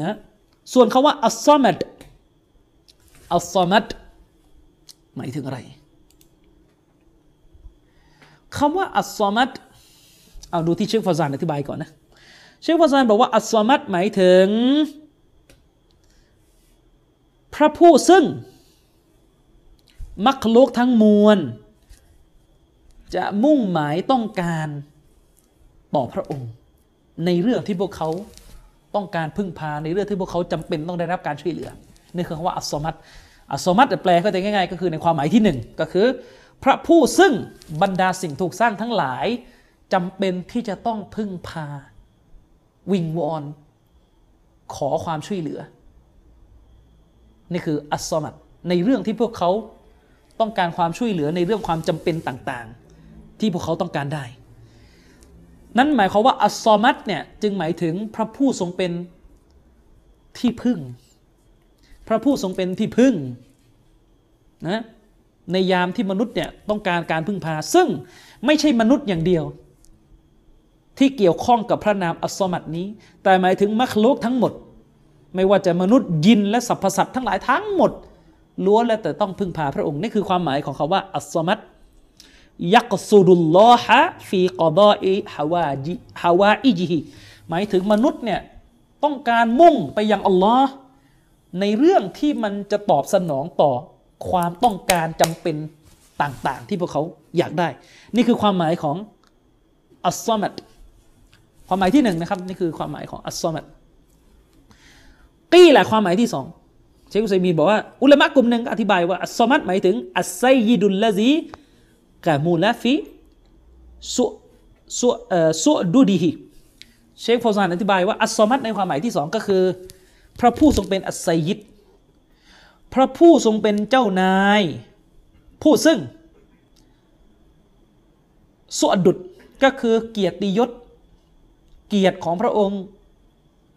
นะ ส่วนคาว่าอัลซอมัดอัลซอมัดหมายถึงอะไรคำว่าอัลซอมัดเอาดูที่เชคฟาซานอธิบายก่อนนะเชคฟาซานบอกว่าอัลซอมัดหมายถึง พระผู้ซึ่ง มักลุกทั้งมวล จะมุ่งหมายต้องการต่อพระองค์ ในเรื่องที่พวกเขา ต้องการพึ่งพาในเรื่องที่พวกเขาจำเป็นต้องได้รับการช่วยเหลือนี่คือคำว่าอัสมัตอัสมัตแปลก็จะง่าย ๆ ก็คือในความหมายที่หนึ่งก็คือ พระผู้ซึ่งบรรดาสิ่งถูกสร้างทั้งหลายจำเป็นที่จะต้องพึ่งพา วิงวอน ขอความช่วยเหลือ นี่คืออัสมัดในเรื่องที่พวกเขาต้องการความช่วยเหลือในเรื่องความจำเป็นต่างๆ ที่พวกเขาต้องการได้ นั่นหมายความว่าอัสซอมัดเนี่ยจึงหมายถึงพระผู้ทรงเป็นที่พึ่ง พระผู้ทรงเป็นที่พึ่งนะในยามที่มนุษย์เนี่ยต้องการการพึ่งพา ซึ่งไม่ใช่มนุษย์อย่างเดียว ที่เกี่ยวข้องกับพระนามอัสซอมัดนี้ แต่หมายถึงมัคโลกทั้งหมด ไม่ว่าจะมนุษย์ยินและสรรพสัตว์ทั้งหลายทั้งหมดล้วนแล้วแต่ต้องพึ่งพาพระองค์นี่คือความหมายของคาว่าอัสมัด ยักสุดุลลอฮะฟีกอดออิฮาวาจิฮาวาอิจิฮิหมายถึงมนุษย์เนี่ยต้องการมุ่งไปยังอัลลอฮ์ในเรื่องที่มันจะตอบสนองต่อความต้องการจำเป็นต่างๆ ที่พวกเขาอยากได้ นี่คือความหมายของอัสซอมัดความหมายที่หนึ่งนะครับ นี่คือความหมายของอัสซอมัดกี้แหละความหมายที่สองชคอุซัยมีบอกว่า อุลามะกลุ่มหนึ่งอธิบายว่าอัสซอมัดหมายถึงอัสไซยิดุลละซี กามูลาฟิสุสุเอ่อสุดูดีฮิเชคฟอซานอธิบายว่าอัสซอมัดในความหมายที่สองก็คือ พระผู้ทรงเป็นอัสไซยิดพระผู้ทรงเป็นเจ้านาย ผู้ซึ่งสุอดุดก็คือเกียรติยศ เกียรติของพระองค์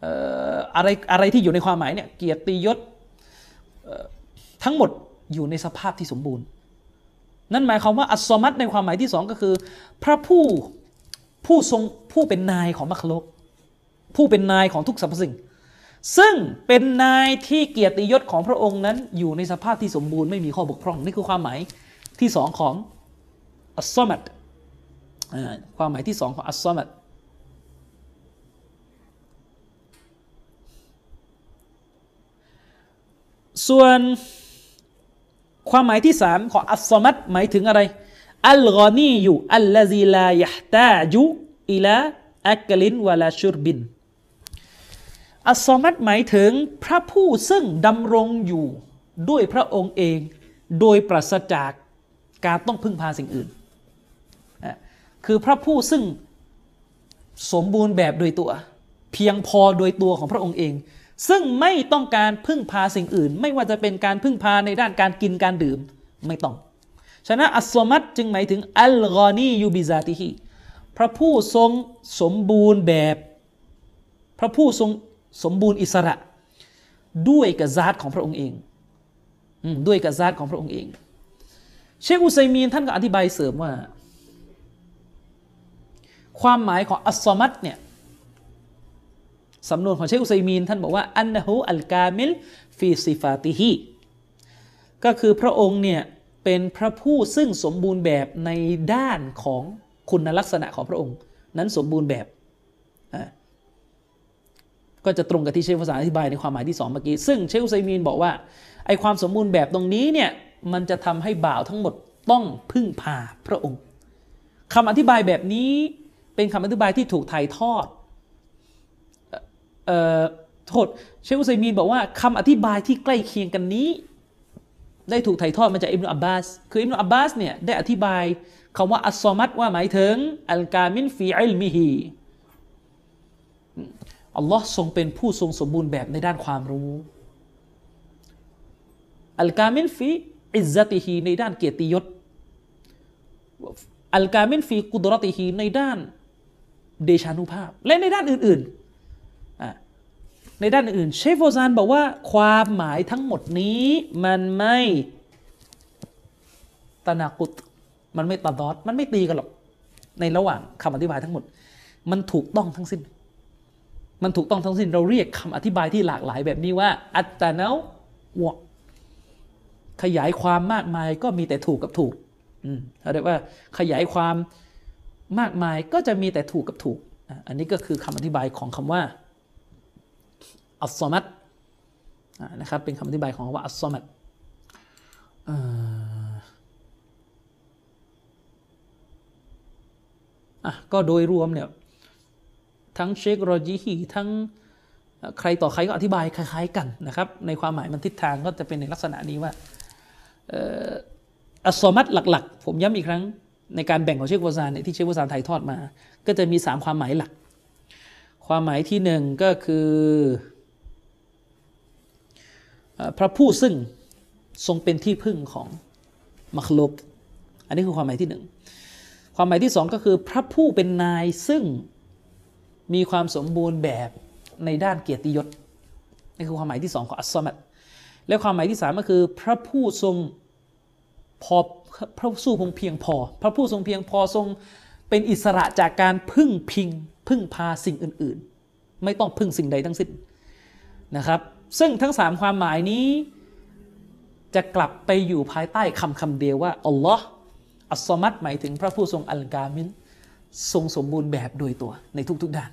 อออะไรอะไรที่อยู่ในความหมายเนี่ยเกียรติยศทั้งหมดอยู่ในสภาพที่สมบูรณ์ นั่นหมายความว่าอัสซอมัดในความหมายที่สองก็คือ พระผู้ผู้ทรงผู้เป็นนายของมัคโลกผู้เป็นนายของทุกสรรพสิ่ง ซึ่งเป็นนายที่เกียรติยศของพระองค์นั้น อยู่ในสภาพที่สมบูรณ์ไม่มีข้อบกพร่องนี่คือความหมายที่สองของอัสซอมัดอ่าความหมายที่สองของอัสซอมัดส่วน ความหมายที่สามของอัสซอมัดหมายถึงอะไร อัลกอนีอยู่อัลลซีลายะตาจุอิลาอักลินวะลาชุรบิน อัสซอมัดหมายถึงพระผู้ซึ่งดำรงอยู่ด้วยพระองค์เอง โดยปราศจากการต้องพึ่งพาสิ่งอื่น คือพระผู้ซึ่งสมบูรณ์แบบโดยตัว เพียงพอโดยตัวของพระองค์เอง ซึ่งไม่ต้องการพึ่งพาสิ่งอื่น ไม่ว่าจะเป็นการพึ่งพาในด้านการกินการดื่มไม่ต้อง ฉะนั้นอัสมัดจึงหมายถึงอัลกอนียูบิซาติฮีพระผู้ทรงสมบูรณ์แบบ พระผู้ทรงสมบูรณ์อิสระ ด้วยกับซาตของพระองค์เองอด้วยกับซาตของพระองค์เอง เชคอุซัยมีนท่านก็อธิบายเสริมว่า ความหมายของอัสมัดเนี่ย สำนวนของเชคอุซัยมีนท่านบอกว่าอันนะฮูอัลกามิลฟีซิฟาติฮีก็คือพระองค์เนี่ยเป็นพระผู้ซึ่งสมบูรณ์แบบในด้านของคุณลักษณะของพระองค์ นั้นสมบูรณ์แบบก็จะตรงกับที่เชคภาษาอธิบายในความหมายที่สองเมื่อกี้ ซึ่งเชคอุซัยมีนบอกว่าไอความสมบูรณ์แบบตรงนี้เนี่ยมันจะทำให้บ่าวทั้งหมดต้องพึ่งพาพระองค์คำอธิบายแบบนี้เป็นคำอธิบายที่ถูกถ่ายทอด โทษเชคอุซัยมีนบอกว่าคำอธิบายที่ใกล้เคียงกันนี้ ได้ถูกถ่ายทอดมาจากอิบนุอับบาส คืออิบนุอับบาสเนี่ยได้อธิบายคำว่าالصمدว่าหมายถึงالكامل في علمهอัลลอฮ์ทรงเป็นผู้ทรงสมบูรณ์แบบในด้านความรู้الكامل في عزتهในด้านเกียรติยศالكامل في قدرتهในด้านเดชานุภาพ และในด้านอื่น ๆ ในด้านอื่นเชคเฟาซานบอกว่าความหมายทั้งหมดนี้มันไม่ตนากุตมันไม่ตาดอด มันไม่ตีกันหรอก ในระหว่างคำอธิบายทั้งหมด มันถูกต้องทั้งสิ้น มันถูกต้องทั้งสิ้นเราเรียกคำอธิบายที่หลากหลายแบบนี้ว่า อัตตาเนาวะขยายความมากมายก็มีแต่ถูกกับถูกอืมเขาเรียกว่าขยายความมากมายก็จะมีแต่ถูกกับถูก อันนี้ก็คือคำอธิบายของคำว่า อัสซอมัดนะครับเป็นคำอธิบายของคำว่าอัสซอมัดเอะก็โดยรวมเนี่ยทั้งเชคโรจีฮีทั้งใครต่อใครก็อธิบายคล้ายๆกันนะครับในความหมายมันทิศทางก็จะเป็นในลักษณะนี้ว่าอัสมัดหลักๆ ผมย้ำอีกครั้งในการแบ่งของเชควซานที่เชควซานถ่ายทอดมา ก็จะมี 3 ความหมายหลัก ความหมายที่หนึ่งก็คือ พระผู้ซึ่งทรงเป็นที่พึ่งของมัคลุก อันนี้คือความหมายที่หนึ่ง ความหมายที่สองก็คือพระผู้เป็นนายซึ่งมีความสมบูรณ์แบบในด้านเกียรติยศนี่คือความหมายที่สองของอัสซอมัดและความหมายที่สามก็คือ พระผู้ทรงพอพระผู้ทรงเพียงพอ พระผู้ทรงเพียงพอทรงเป็นอิสระจากการพึ่งพิง พึ่งพาสิ่งอื่น ๆ ไม่ต้องพึ่งสิ่งใดทั้งสิ้นนะครับ ซึ่งทั้งสามความหมายนี้ จะกลับไปอยู่ภายใต้คำคำเดียวว่าอัลลอฮ์อัสซอมัดหมายถึงพระผู้ทรงอัลกามินทรงสมบูรณ์แบบโดยตัวในทุกๆด้าน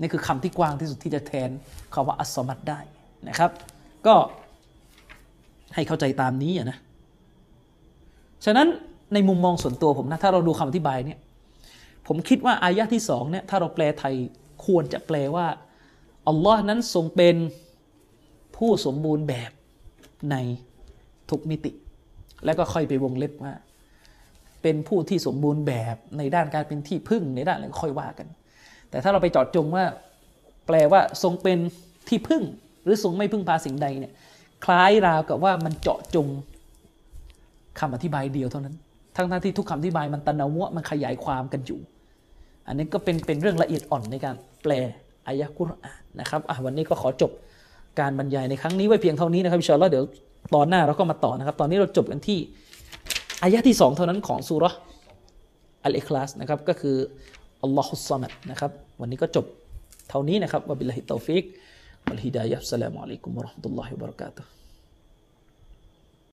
นี่คือคำที่กว้างที่สุดที่จะแทนคำว่าอัสซอมัดได้นะครับ ก็ให้เข้าใจตามนี้อะนะฉะนั้นในมุมมองส่วนตัวผมนะถ้าเราดูคำอธิบายเนี่ยผมคิดว่าอายะที่สองเนี่ยถ้าเราแปลไทยควรจะแปลว่าอัลลอฮ์นั้นทรงเป็น ผู้สมบูรณ์แบบในทุกมิติ แล้วก็ค่อยไปวงเล็บว่า เป็นผู้ที่สมบูรณ์แบบในด้านการเป็นที่พึ่งในด้านอะไรก็ค่อยว่ากัน แต่ถ้าเราไปเจาะจงว่า แปลว่าทรงเป็นที่พึ่ง หรือทรงไม่พึ่งพาสิ่งใดเนี่ยคล้ายราวกับว่ามันเจาะจงคำอธิบายเดียวเท่านั้น ทั้งทที่ทุกคำอธิบายมันตะนาวะมันขยายความกันอยู่ อันนี้ก็เป็นเป็นเรื่องละเอียดอ่อนในการแปลอายะกุรอานนะครับอะวันนี้ก็ขอจบ การบรรยายในครั้งนี้ไว้เพียงเท่านี้นะครับอินชาอัลลอฮ์เดี๋ยวตอนหน้าเราก็มาต่อนะครับ ตอนนี้เราจบกันที่อายะที่สองเท่านั้นของสุร์อัลอิคลาสนะครับก็คือالله الصمدนะครับวันนี้ก็จบเท่านี้นะครับوبالله التوفيق والهداية السلام عليكم ورحمة الله وبركاته